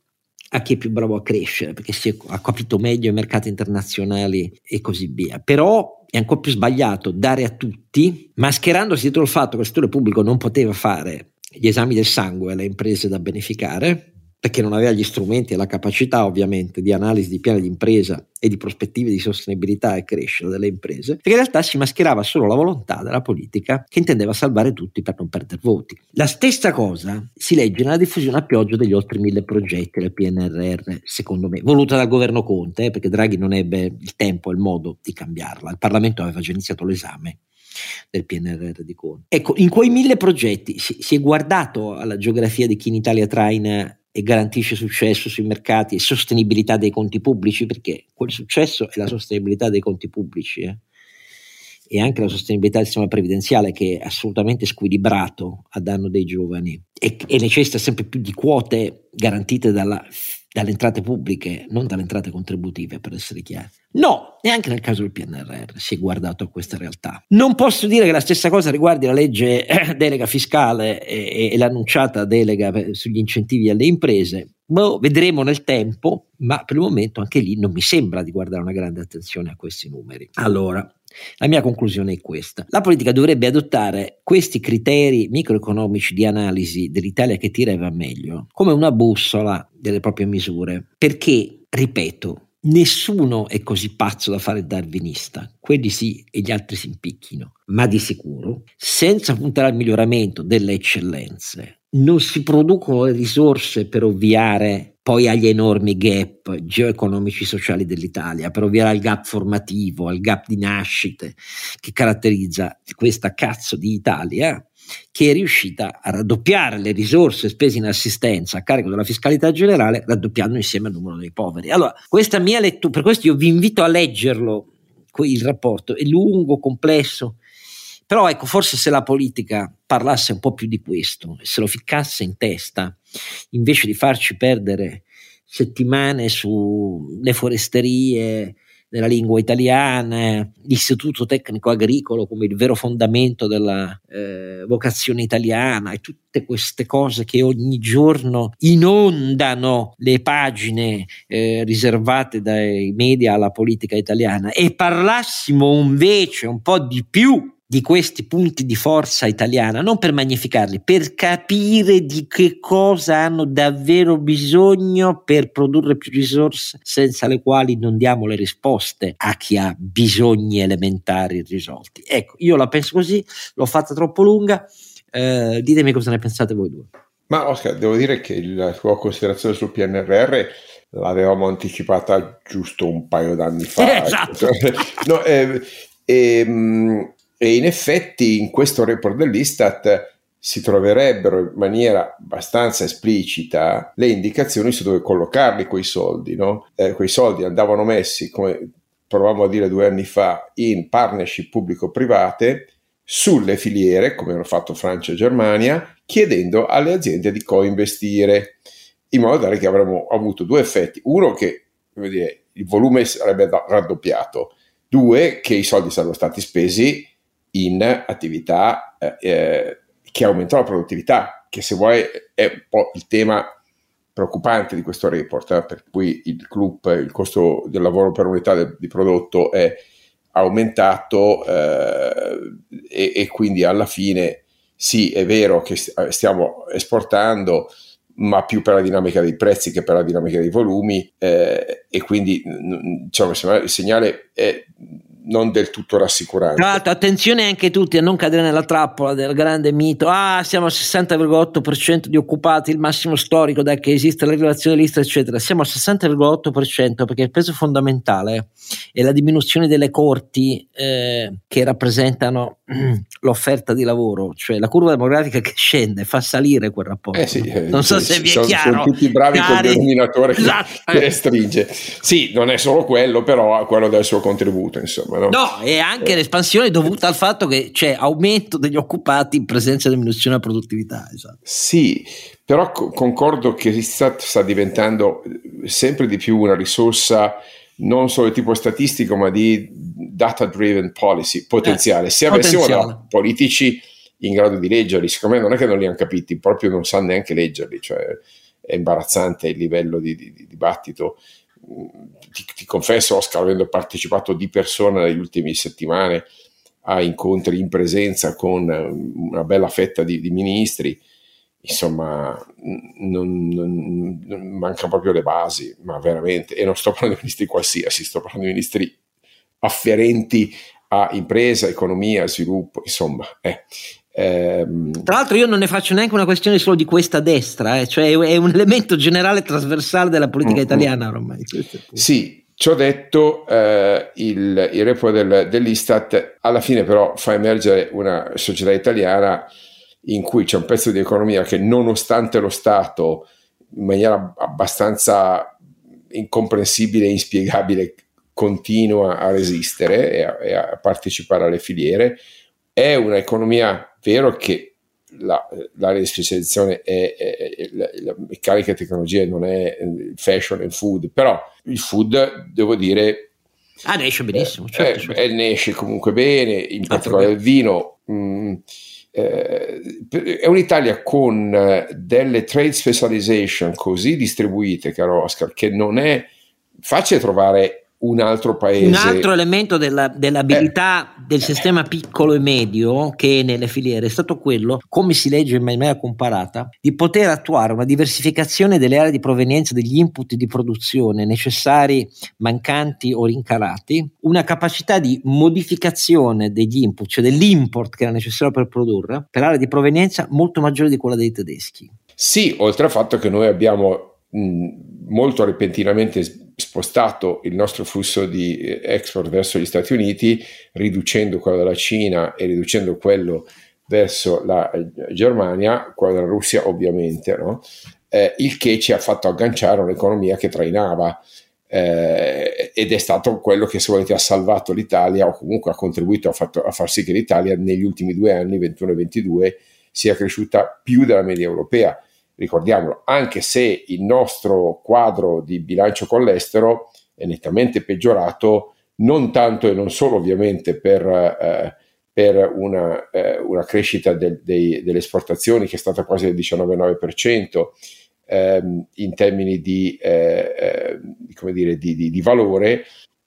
a chi è più bravo a crescere, perché si ha capito meglio i mercati internazionali e così via. Però è ancora più sbagliato dare a tutti, mascherandosi dietro il fatto che il settore pubblico non poteva fare gli esami del sangue alle imprese da beneficare, perché non aveva gli strumenti e la capacità ovviamente di analisi di piani di impresa e di prospettive di sostenibilità e crescita delle imprese, perché in realtà si mascherava solo la volontà della politica che intendeva salvare tutti per non perdere voti. La stessa cosa si legge nella diffusione a pioggia degli oltre mille progetti del PNRR, secondo me, voluta dal governo Conte, eh, perché Draghi non ebbe il tempo e il modo di cambiarla. Il Parlamento aveva già iniziato l'esame del PNRR di Conte. Ecco, in quei mille progetti si, si è guardato alla geografia di chi in Italia traina e garantisce successo sui mercati e sostenibilità dei conti pubblici, perché quel successo è la sostenibilità dei conti pubblici eh? e anche la sostenibilità del sistema previdenziale che è assolutamente squilibrato a danno dei giovani e, e necessita sempre più di quote garantite dalla dalle entrate pubbliche, non dalle entrate contributive, per essere chiari. No, neanche nel caso del PNRR si è guardato a questa realtà. Non posso dire che la stessa cosa riguardi la legge eh, delega fiscale e, e l'annunciata delega sugli incentivi alle imprese. Boh, vedremo nel tempo, ma per il momento anche lì non mi sembra di guardare una grande attenzione a questi numeri. Allora, la mia conclusione è questa. La politica dovrebbe adottare questi criteri microeconomici di analisi dell'Italia che tira e va meglio come una bussola delle proprie misure, perché, ripeto, Nessuno è così pazzo da fare il darwinista, quelli sì e gli altri si impicchino, ma di sicuro, senza puntare al miglioramento delle eccellenze, non si producono le risorse per ovviare poi agli enormi gap geoeconomici sociali dell'Italia, per ovviare al gap formativo, al gap di nascite che caratterizza questa cazzo di Italia, che è riuscita a raddoppiare le risorse spese in assistenza a carico della fiscalità generale, raddoppiando insieme il numero dei poveri. Allora, questa mia lettura, per questo io vi invito a leggerlo, il rapporto, è lungo, complesso, però ecco, forse se la politica parlasse un po' più di questo se lo ficcasse in testa, invece di farci perdere settimane sulle foresterie, della lingua italiana, l'istituto tecnico agricolo come il vero fondamento della eh, vocazione italiana e tutte queste cose che ogni giorno inondano le pagine eh, riservate dai media alla politica italiana e parlassimo invece un po' di più di questi punti di forza italiana, non per magnificarli, per capire di che cosa hanno davvero bisogno per produrre più risorse senza le quali non diamo le risposte a chi ha bisogni elementari risolti. Ecco, io la penso così, l'ho fatta troppo lunga, eh, ditemi cosa ne pensate voi due. Ma Oscar, devo dire che la tua considerazione sul PNRR l'avevamo anticipata giusto un paio d'anni fa. (laughs) Esatto. (laughs) no, eh, e, e, in effetti in questo report dell'Istat si troverebbero in maniera abbastanza esplicita le indicazioni su dove collocarli quei soldi. No? Eh, quei soldi andavano messi, come provavamo a dire due anni fa, in partnership pubblico-private sulle filiere, come hanno fatto Francia e Germania, chiedendo alle aziende di co-investire, in modo tale che avremmo avuto due effetti. Uno, che dire, il volume sarebbe raddoppiato, due, che i soldi sarebbero stati spesi in attività eh, eh, che aumentano la produttività, che se vuoi è un po' il tema preoccupante di questo report, eh, per cui il club, il costo del lavoro per unità de, di prodotto è aumentato eh, e, e, quindi alla fine sì è vero che stiamo esportando ma più per la dinamica dei prezzi che per la dinamica dei volumi eh, e quindi diciamo, il segnale è non del tutto rassicurante. Tra l'altro, attenzione anche tutti a non cadere nella trappola del grande mito: ah, siamo al 60,8% di occupati, il massimo storico da che esiste la rilevazione dell'Istra, eccetera. Siamo al 60,8% perché il peso fondamentale è la diminuzione delle corti eh, che rappresentano (clears throat) l'offerta di lavoro, cioè la curva demografica che scende fa salire quel rapporto. Eh sì, non so sì, se vi è sono, chiaro. Sono tutti bravi Cari. col denominatore Esatto. che, che restringe. Sì, non è solo quello, però ha quello del suo contributo, insomma. No, no e anche eh. l'espansione dovuta al fatto che c'è aumento degli occupati in presenza di diminuzione della produttività. Esatto. Sì, però co- concordo che l'Istat sta diventando sempre di più una risorsa non solo di tipo statistico, ma di data driven policy potenziale. Eh, Se avessimo da politici in grado di leggerli, secondo me non è che non li hanno capiti, proprio non sanno neanche leggerli, cioè è imbarazzante il livello di, di, di dibattito. Ti, ti, confesso, Oscar, avendo partecipato di persona negli ultimi settimane a incontri in presenza con una bella fetta di, di ministri, insomma, non, non, non mancano proprio le basi, ma veramente, e non sto parlando di ministri qualsiasi, sto parlando di ministri afferenti a impresa, economia, sviluppo, insomma. Eh. Ehm. Tra l'altro io non ne faccio neanche una questione solo di questa destra, eh, cioè è un elemento generale trasversale della politica mm-hmm. italiana ormai. Sì, ciò detto, eh, il, il report del, dell'Istat alla fine però fa emergere una società italiana in cui c'è un pezzo di economia che nonostante lo Stato in maniera abbastanza incomprensibile e inspiegabile continua a resistere e a, e a partecipare alle filiere, è un'economia vero che la, l'area di specializzazione è, è, è la, la, meccanica e tecnologia non è fashion e food, però il food devo dire Ah, ne esce benissimo. Certo, eh, certo. Eh, ne esce comunque bene, in particolare il vino. Mh, mm, eh, è un'Italia con eh, delle trade specialization così distribuite, caro Oscar, che non è facile trovare un altro paese. Un altro elemento della, dell'abilità eh, del sistema piccolo e medio che nelle filiere è stato quello, come si legge in maniera comparata, di poter attuare una diversificazione delle aree di provenienza degli input di produzione necessari, mancanti o rincalati, una capacità di modificazione degli input, cioè dell'import che era necessario per produrre, per aree di provenienza molto maggiore di quella dei tedeschi. Sì, oltre al fatto che noi abbiamo mh, molto repentinamente spostato il nostro flusso di eh, export verso gli Stati Uniti, riducendo quello della Cina e riducendo quello verso la eh, Germania, quello della Russia ovviamente, no? eh, il che ci ha fatto agganciare un'economia che trainava eh, ed è stato quello che se volete ha salvato l'Italia o comunque ha contribuito a, fatto, a far sì che l'Italia negli ultimi due anni, 21 e 22, sia cresciuta più della media europea ricordiamolo, anche se il nostro quadro di bilancio con l'estero è nettamente peggiorato, non tanto e non solo ovviamente per, eh, per una, eh, una, crescita del, dei, delle esportazioni che è stata quasi del 19,9% ehm, in termini di, eh, eh dire, di, di, di valore,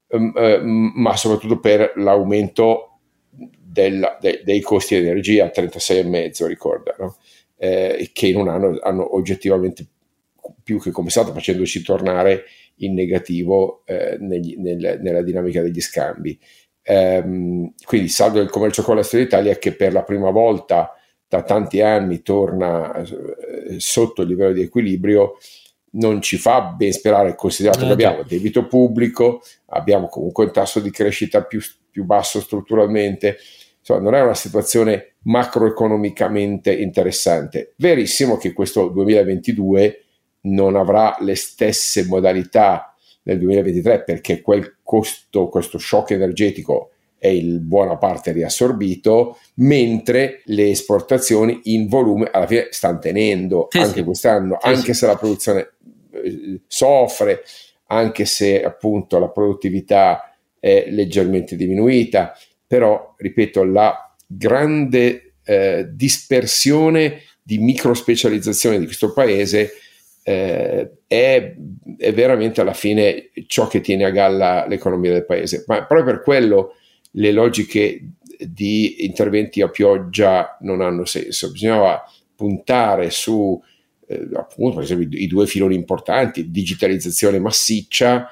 ehm, eh, ma soprattutto per l'aumento della, de, dei costi di energia, 36,5 ricorda, no? Eh, che in un anno hanno oggettivamente più che compensato facendoci tornare in negativo eh, negli, nel, nella dinamica degli scambi. Ehm, quindi il saldo del commercio con l'estero d'Italia che per la prima volta da tanti anni torna eh, sotto il livello di equilibrio non ci fa ben sperare, considerato che eh, abbiamo debito pubblico, abbiamo comunque un tasso di crescita più, più basso strutturalmente, insomma non è una situazione macroeconomicamente interessante. Verissimo che questo 2022 non avrà le stesse modalità nel 2023 perché quel costo, questo shock energetico è in buona parte riassorbito, mentre le esportazioni in volume alla fine stanno tenendo sì, anche sì. quest'anno, sì, anche se la produzione eh, soffre, anche se appunto la produttività è leggermente diminuita, però ripeto, la grande eh, dispersione di microspecializzazione di questo paese eh, è, è, veramente alla fine ciò che tiene a galla l'economia del paese. Ma proprio per quello le logiche di interventi a pioggia non hanno senso. Bisognava puntare su, eh, appunto, per esempio, i due filoni importanti, digitalizzazione massiccia,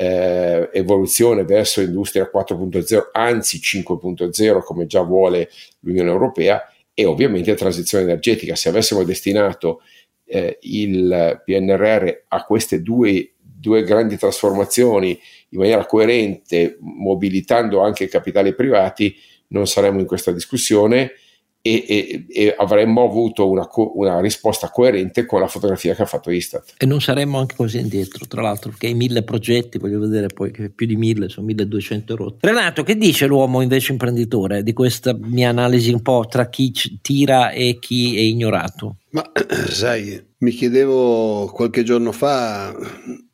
eh, evoluzione verso industria 4.0, anzi 5.0, come già vuole l'Unione Europea, e ovviamente transizione energetica. Se avessimo destinato eh, il PNRR a queste due, due grandi trasformazioni in maniera coerente, mobilitando anche capitali privati, non saremmo in questa discussione e, e, e avremmo avuto una, una, risposta coerente con la fotografia che ha fatto Istat. E non saremmo anche così indietro, tra l'altro, perché i mille progetti, voglio vedere poi che più di mille, sono 1200 rotti. Renato, che dice l'uomo invece imprenditore di questa mia analisi un po' tra chi tira e chi è ignorato? Ma (clears throat) sai, mi chiedevo qualche giorno fa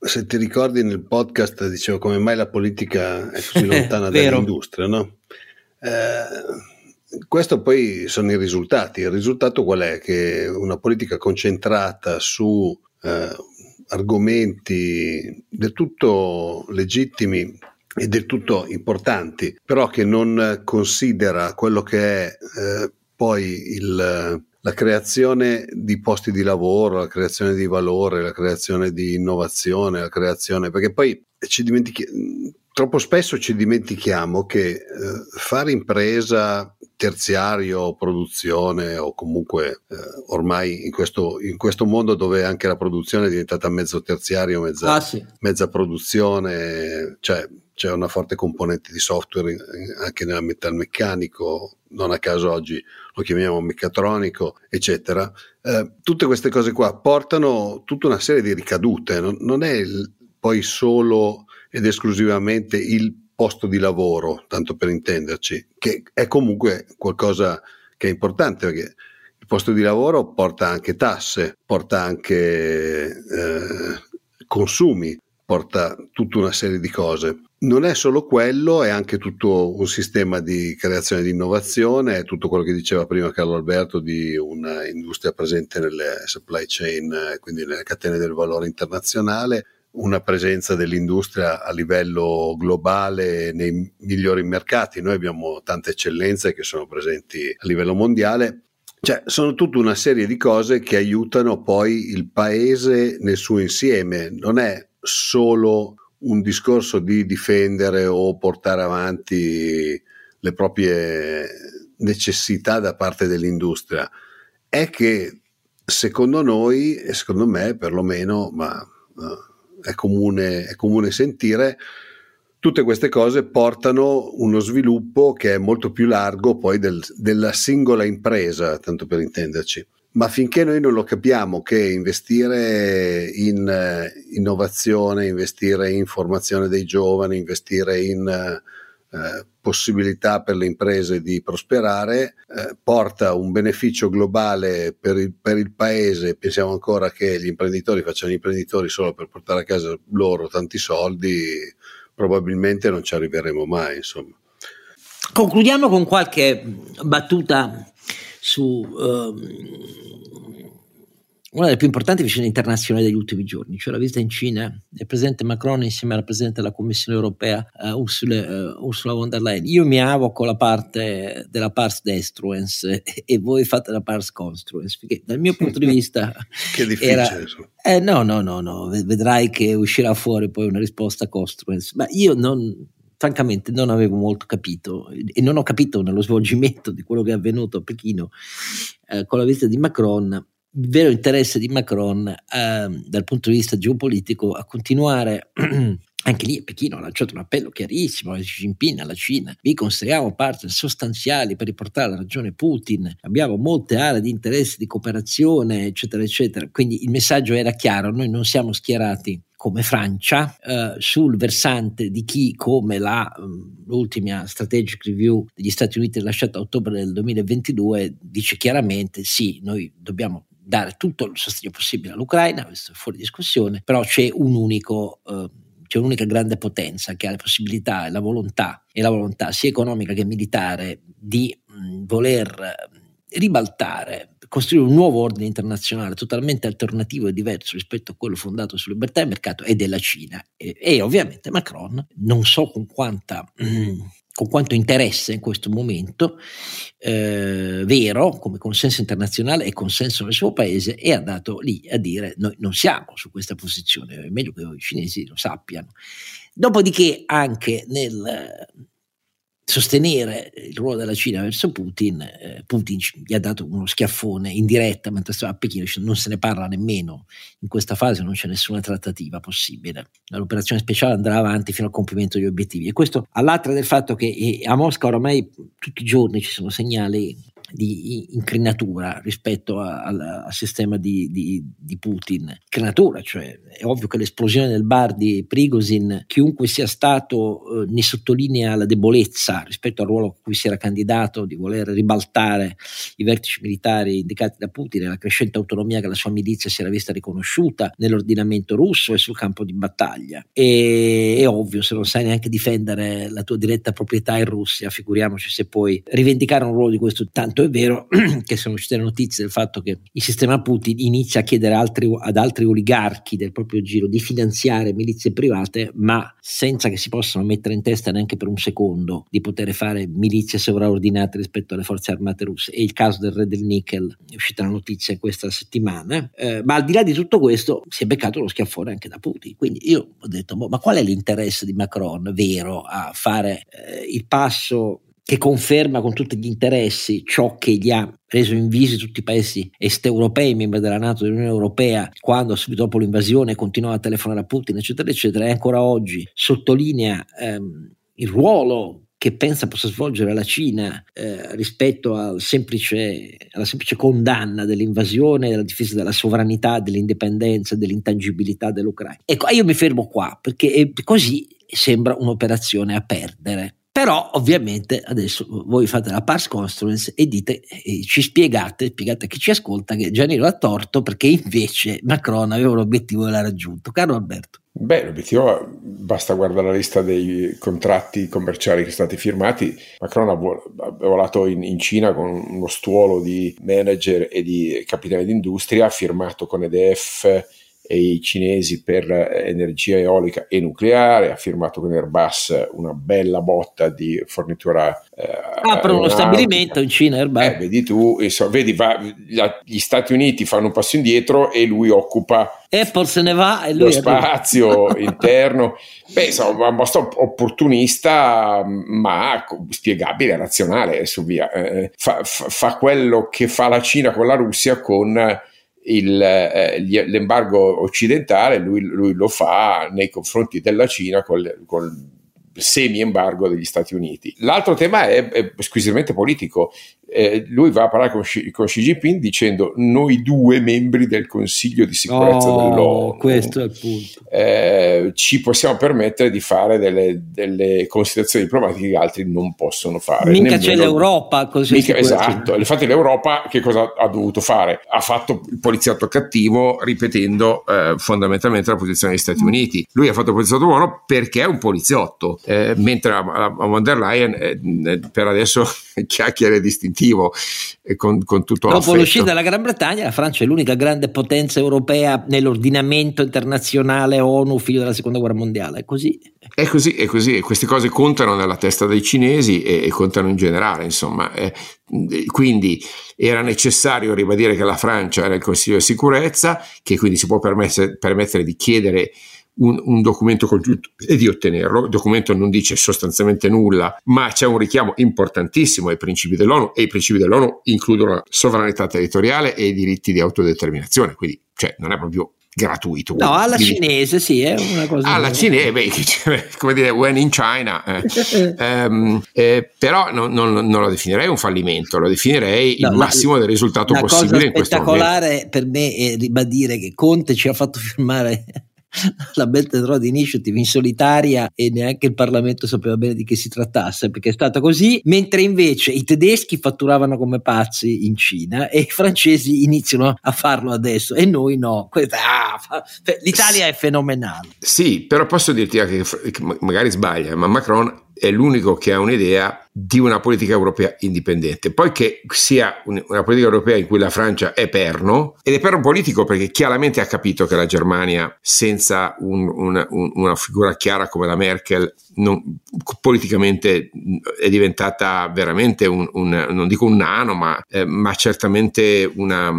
se ti ricordi nel podcast dicevo come mai la politica è così (laughs) lontana dall'industria, no? Eh, questo poi sono i risultati. Il risultato qual è? Che una politica concentrata su eh, argomenti del tutto legittimi e del tutto importanti, però che non considera quello che è eh, poi il, la creazione di posti di lavoro, la creazione di valore, la creazione di innovazione, la creazione, perché poi ci dimentichiamo troppo spesso ci dimentichiamo che eh, fare impresa terziario, produzione o comunque eh, ormai in questo, in questo, mondo dove anche la produzione è diventata mezzo terziario, mezza, ah, sì. mezza produzione, cioè c'è una forte componente di software anche nel metalmeccanico, non a caso oggi lo chiamiamo meccatronico, eccetera. Eh, tutte queste cose qua portano tutta una serie di ricadute, non, non è il, poi solo ed esclusivamente il posto di lavoro, tanto per intenderci, che è comunque qualcosa che è importante perché il posto di lavoro porta anche tasse, porta anche eh, consumi, porta tutta una serie di cose. Non è solo quello, è anche tutto un sistema di creazione di innovazione, è tutto quello che diceva prima Carlo Alberto di un'industria presente nelle supply chain, quindi nelle catene del valore internazionale, una presenza dell'industria a livello globale nei migliori mercati. Noi abbiamo tante eccellenze che sono presenti a livello mondiale. Cioè, sono tutta una serie di cose che aiutano poi il paese nel suo insieme. Non è solo un discorso di difendere o portare avanti le proprie necessità da parte dell'industria. È che secondo noi, e secondo me perlomeno, ma è comune, è comune sentire, tutte queste cose portano uno sviluppo che è molto più largo poi del, della singola impresa, tanto per intenderci. Ma finché noi non lo capiamo che investire in eh, innovazione, investire in formazione dei giovani, investire in eh, possibilità per le imprese di prosperare, eh, porta un beneficio globale per il, per il, paese. Pensiamo ancora che gli imprenditori facciano gli imprenditori solo per portare a casa loro tanti soldi, probabilmente non ci arriveremo mai. Insomma. Concludiamo con qualche battuta su uh, una delle più importanti vicende internazionali degli ultimi giorni, cioè la visita in Cina del presidente Macron insieme al presidente della Commissione europea uh, Ursula, uh, Ursula, von der Leyen. Io mi avoco la parte della pars destruens e, e voi fate la pars construens, perché dal mio punto di (laughs) vista... che difficile. Era, eh, no, no, no, no, vedrai che uscirà fuori poi una risposta construens, ma io non francamente non avevo molto capito e non ho capito nello svolgimento di quello che è avvenuto a Pechino eh, con la visita di Macron vero interesse di Macron eh, dal punto di vista geopolitico a continuare (clears throat) anche lì Pechino ha lanciato un appello chiarissimo a Xi Jinping, alla Cina. Vi consideriamo partner sostanziali per riportare la ragione Putin. Abbiamo molte aree di interesse, di cooperazione, eccetera, eccetera. Quindi il messaggio era chiaro: noi non siamo schierati come Francia, eh, sul versante di chi, come la, mm, l'ultima strategic review degli Stati Uniti rilasciata a ottobre del 2022, dice chiaramente sì, noi dobbiamo dare tutto il sostegno possibile all'Ucraina, questo è fuori discussione, però c'è un unico... Eh, c'è un'unica grande potenza che ha la possibilità e la volontà, e la volontà sia economica che militare di mh, voler ribaltare, costruire un nuovo ordine internazionale totalmente alternativo e diverso rispetto a quello fondato su libertà e mercato è della Cina. E, e ovviamente Macron, non so con quanta mh, con quanto interesse in questo momento eh, vero come consenso internazionale e consenso nel suo paese e ha dato lì a dire noi non siamo su questa posizione, è meglio che i cinesi lo sappiano. Dopodiché anche nel sostenere il ruolo della Cina verso Putin, eh, Putin gli ha dato uno schiaffone in diretta mentre stava a Pechino, non se ne parla nemmeno, in questa fase non c'è nessuna trattativa possibile, l'operazione speciale andrà avanti fino al compimento degli obiettivi. E questo all'altro del fatto che eh, a Mosca oramai tutti i giorni ci sono segnali di incrinatura rispetto al sistema di, di, di, Putin. Incrinatura, cioè è ovvio che l'esplosione del bar di Prigozhin, chiunque sia stato, eh, ne sottolinea la debolezza rispetto al ruolo a cui si era candidato di voler ribaltare i vertici militari indicati da Putin e la crescente autonomia che la sua milizia si era vista riconosciuta nell'ordinamento russo e sul campo di battaglia. E, è ovvio, se non sai neanche difendere la tua diretta proprietà in Russia, figuriamoci se puoi rivendicare un ruolo di questo tanto è vero (clears throat) che sono uscite le notizie del fatto che il sistema Putin inizia a chiedere altri, ad altri oligarchi del proprio giro di finanziare milizie private, ma senza che si possano mettere in testa neanche per un secondo di poter fare milizie sovraordinate rispetto alle forze armate russe. E il caso del re del nickel è uscita la notizia questa settimana. Eh, ma al di là di tutto questo si è beccato lo schiaffone anche da Putin. Quindi io ho detto, ma qual è l'interesse di Macron vero a fare eh, il passo che conferma con tutti gli interessi ciò che gli ha reso invisi tutti i paesi est europei, membri della Nato e dell'Unione Europea, quando subito dopo l'invasione continuava a telefonare a Putin, eccetera, eccetera, e ancora oggi sottolinea ehm, il ruolo che pensa possa svolgere la Cina eh, rispetto al semplice, alla semplice condanna dell'invasione, della difesa della sovranità, dell'indipendenza, dell'intangibilità dell'Ucraina. Ecco, io mi fermo qua perché così sembra un'operazione a perdere. Però ovviamente adesso voi fate la pars construence e dite, e ci spiegate, spiegate a chi ci ascolta che Gianino ha torto perché invece Macron aveva l'obiettivo e l'ha raggiunto. Caro Alberto. Beh, l'obiettivo basta guardare la lista dei contratti commerciali che sono stati firmati. Macron ha volato in, in Cina con uno stuolo di manager e di capitani d'industria, ha firmato con EDF i cinesi per energia eolica e nucleare, ha firmato con Airbus una bella botta di fornitura. Eh, Apre uno stabilimento in Cina, Airbus. Eh, vedi tu, insomma, vedi, va, gli Stati Uniti fanno un passo indietro e lui occupa Apple se ne va e lui lo spazio (laughs) interno. Beh, insomma, un posto opportunista, ma spiegabile, razionale, e su via. Eh, fa, fa, fa quello che fa la Cina con la Russia con il, eh, l'embargo occidentale, lui, lui, lo fa nei confronti della Cina col, col semi-embargo degli Stati Uniti. L'altro tema è, è squisitamente politico. Eh, lui va a parlare con Xi, con Xi, Jinping dicendo noi due membri del Consiglio di sicurezza oh, dell'ONU questo è il punto. Eh, ci possiamo permettere di fare delle, delle, considerazioni diplomatiche che altri non possono fare mica c'è l'Europa così mica, esatto. Infatti l'Europa che cosa ha dovuto fare? ha fatto il poliziotto cattivo ripetendo eh, fondamentalmente la posizione degli Stati mm. Uniti. Lui ha fatto il poliziotto buono perché è un poliziotto eh, mentre a, a von der Leyen eh, per adesso (laughs) chiacchiere distintive preventivo eh, con, con tutto Dopo l'affetto. l'uscita della Gran Bretagna, la Francia è l'unica grande potenza europea nell'ordinamento internazionale ONU, figlio della seconda guerra mondiale. È così. È così, è così, e queste cose contano nella testa dei cinesi e, e contano in generale, insomma. Eh, quindi era necessario ribadire che la Francia era il Consiglio di sicurezza, che quindi si può permettere, permettere di chiedere un, un, documento congiunto e di ottenerlo. Il documento non dice sostanzialmente nulla, ma c'è un richiamo importantissimo ai principi dell'ONU e i principi dell'ONU includono la sovranità territoriale e i diritti di autodeterminazione, quindi cioè, non è proprio gratuito. No, alla quindi, cinese sì, è una cosa. Alla cinese, beh, come dire, when in China. Eh. um, (laughs) eh, però non, non, non, lo definirei un fallimento, lo definirei no, il massimo del risultato possibile in questo momento. Spettacolare per me è ribadire che Conte ci ha fatto firmare (laughs) la Belt and Road Initiative in solitaria e neanche il Parlamento sapeva bene di che si trattasse perché è stata così, mentre invece i tedeschi fatturavano come pazzi in Cina e i francesi iniziano a farlo adesso e noi no. Ah, L'Italia è fenomenale. Sì, però posso dirti anche che magari sbaglia, ma Macron è l'unico che ha un'idea di una politica europea indipendente. Poi che sia una politica europea in cui la Francia è perno, ed è perno politico perché chiaramente ha capito che la Germania, senza un, una, un, una, figura chiara come la Merkel, non, politicamente è diventata veramente un, un, non dico un nano, ma, eh, ma certamente una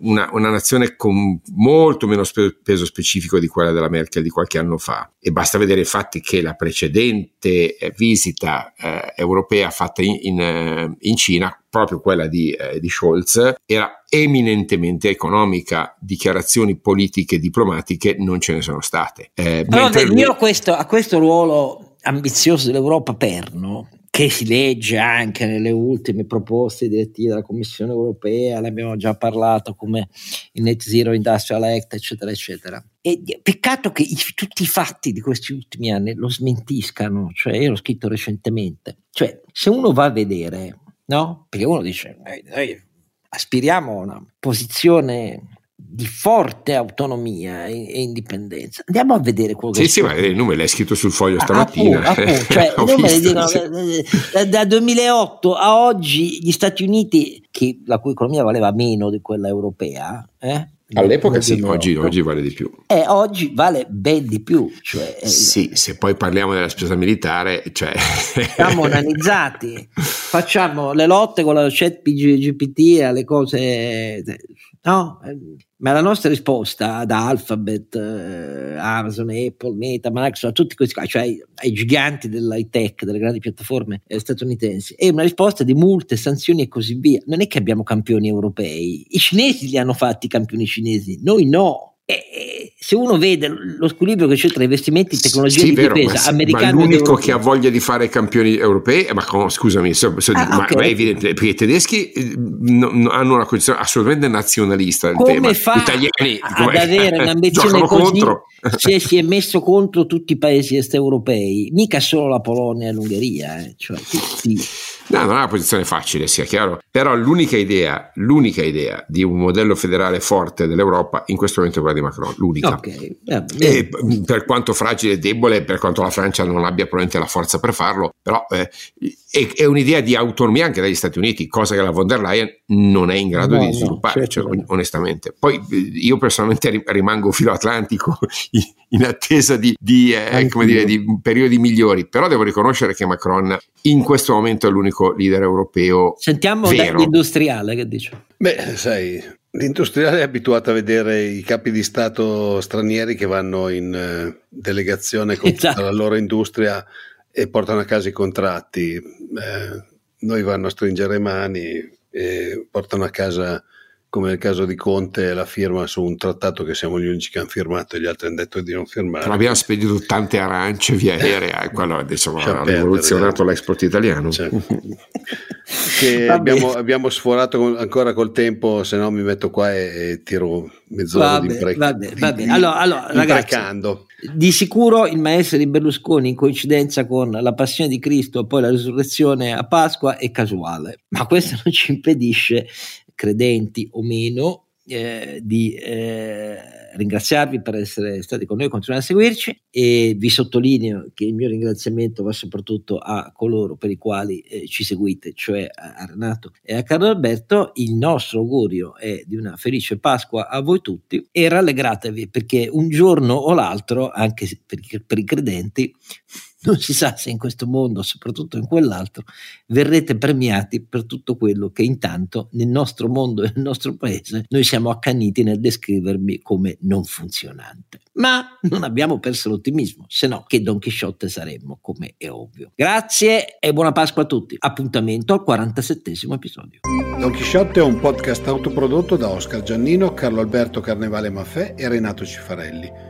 una, una, nazione con molto meno spe- peso specifico di quella della Merkel di qualche anno fa. E basta vedere infatti che la precedente visita eh, europea fatta in, in, eh, in, Cina, proprio quella di, eh, di Scholz, era eminentemente economica, dichiarazioni politiche e diplomatiche non ce ne sono state. Eh, allora, lui... io questo, a questo ruolo ambizioso dell'Europa perno che si legge anche nelle ultime proposte direttive della Commissione europea, ne abbiamo già parlato come il Net Zero Industrial Act, eccetera, eccetera. E peccato che i, tutti i fatti di questi ultimi anni lo smentiscano, cioè io l'ho scritto recentemente, cioè se uno va a vedere, no? Perché uno dice, eh, noi aspiriamo a una posizione di forte autonomia e, indipendenza. Andiamo a vedere quello che Sì, sì, ma il numero l'hai scritto sul foglio ah, stamattina. Appunto, appunto, (laughs) cioè, i numeri dicono da, da 2008 a oggi gli Stati Uniti, che, la cui economia valeva meno di quella europea, eh, All'epoca sì, oggi, oggi, vale di più. Eh, oggi vale ben di più. Cioè, eh, sì, se poi parliamo della spesa militare, cioè... (laughs) siamo analizzati, facciamo le lotte con la chat GPT alle cose No, ehm, ma la nostra risposta ad Alphabet, eh, Amazon, Apple, Meta, Microsoft, a tutti questi qua, cioè ai, ai giganti dell'high tech, delle grandi piattaforme eh, statunitensi, è una risposta di multe, sanzioni e così via. Non è che abbiamo campioni europei, i cinesi li hanno fatti i campioni cinesi, noi no. E, se uno vede lo squilibrio che c'è tra investimenti in tecnologia sì, di vero, difesa ma, americani ma l'unico che ha voglia di fare campioni europei ma con, scusami so, so, ah, ma, okay. ma, è evidente perché i tedeschi eh, no, no, hanno una condizione assolutamente nazionalista come tema fa italiani ad avere (laughs) un'ambizione così contro. se si è messo (laughs) contro tutti i paesi est europei mica solo la Polonia e l'Ungheria eh, cioè tutti No, non è una posizione facile, sia chiaro, però l'unica idea, l'unica idea di un modello federale forte dell'Europa in questo momento è quella di Macron, l'unica. Okay. Eh, per quanto fragile e debole, per quanto la Francia non abbia probabilmente la forza per farlo, però eh, è, è, un'idea di autonomia anche dagli Stati Uniti, cosa che la von der Leyen non è in grado no, di sviluppare, no, certo. cioè, onestamente. Poi eh, io personalmente rimango filo atlantico (laughs) in attesa di, di, eh, dire, di periodi migliori, però devo riconoscere che Macron in questo momento è l'unico leader europeo. Sentiamo vero. dall'industriale che dice. Beh, sai, l'industriale è abituato a vedere i capi di Stato stranieri che vanno in eh, delegazione con esatto. la loro industria e portano a casa i contratti. Eh, noi vanno a stringere mani e portano a casa come nel caso di Conte, la firma su un trattato che siamo gli unici che hanno firmato e gli altri hanno detto di non firmare. Però abbiamo spedito tante arance via aerea e quello diciamo, (laughs) ha rivoluzionato l'export italiano. Cioè, (laughs) che abbiamo, abbiamo, sforato ancora col tempo, se no mi metto qua e, e tiro mezz'ora vabbè, di imprecando. Vabbè, allora, allora ragazzi, di sicuro il maestro di Berlusconi in coincidenza con la passione di Cristo e poi la risurrezione a Pasqua è casuale, ma questo (laughs) non ci impedisce credenti o meno, eh, di eh, ringraziarvi per essere stati con noi, continuare a seguirci e vi sottolineo che il mio ringraziamento va soprattutto a coloro per i quali eh, ci seguite, cioè a Renato e a Carlo Alberto. Il nostro augurio è di una felice Pasqua a voi tutti e rallegratevi perché un giorno o l'altro, anche per, per i credenti, non si sa se in questo mondo, soprattutto in quell'altro, verrete premiati per tutto quello che intanto nel nostro mondo e nel nostro paese noi siamo accaniti nel descrivermi come non funzionante. Ma non abbiamo perso l'ottimismo, se no che Don Chisciotte saremmo, come è ovvio. Grazie e buona Pasqua a tutti. Appuntamento al 47 episodio. Don Chisciotte è un podcast autoprodotto da Oscar Giannino, Carlo Alberto Carnevale Maffè e Renato Cifarelli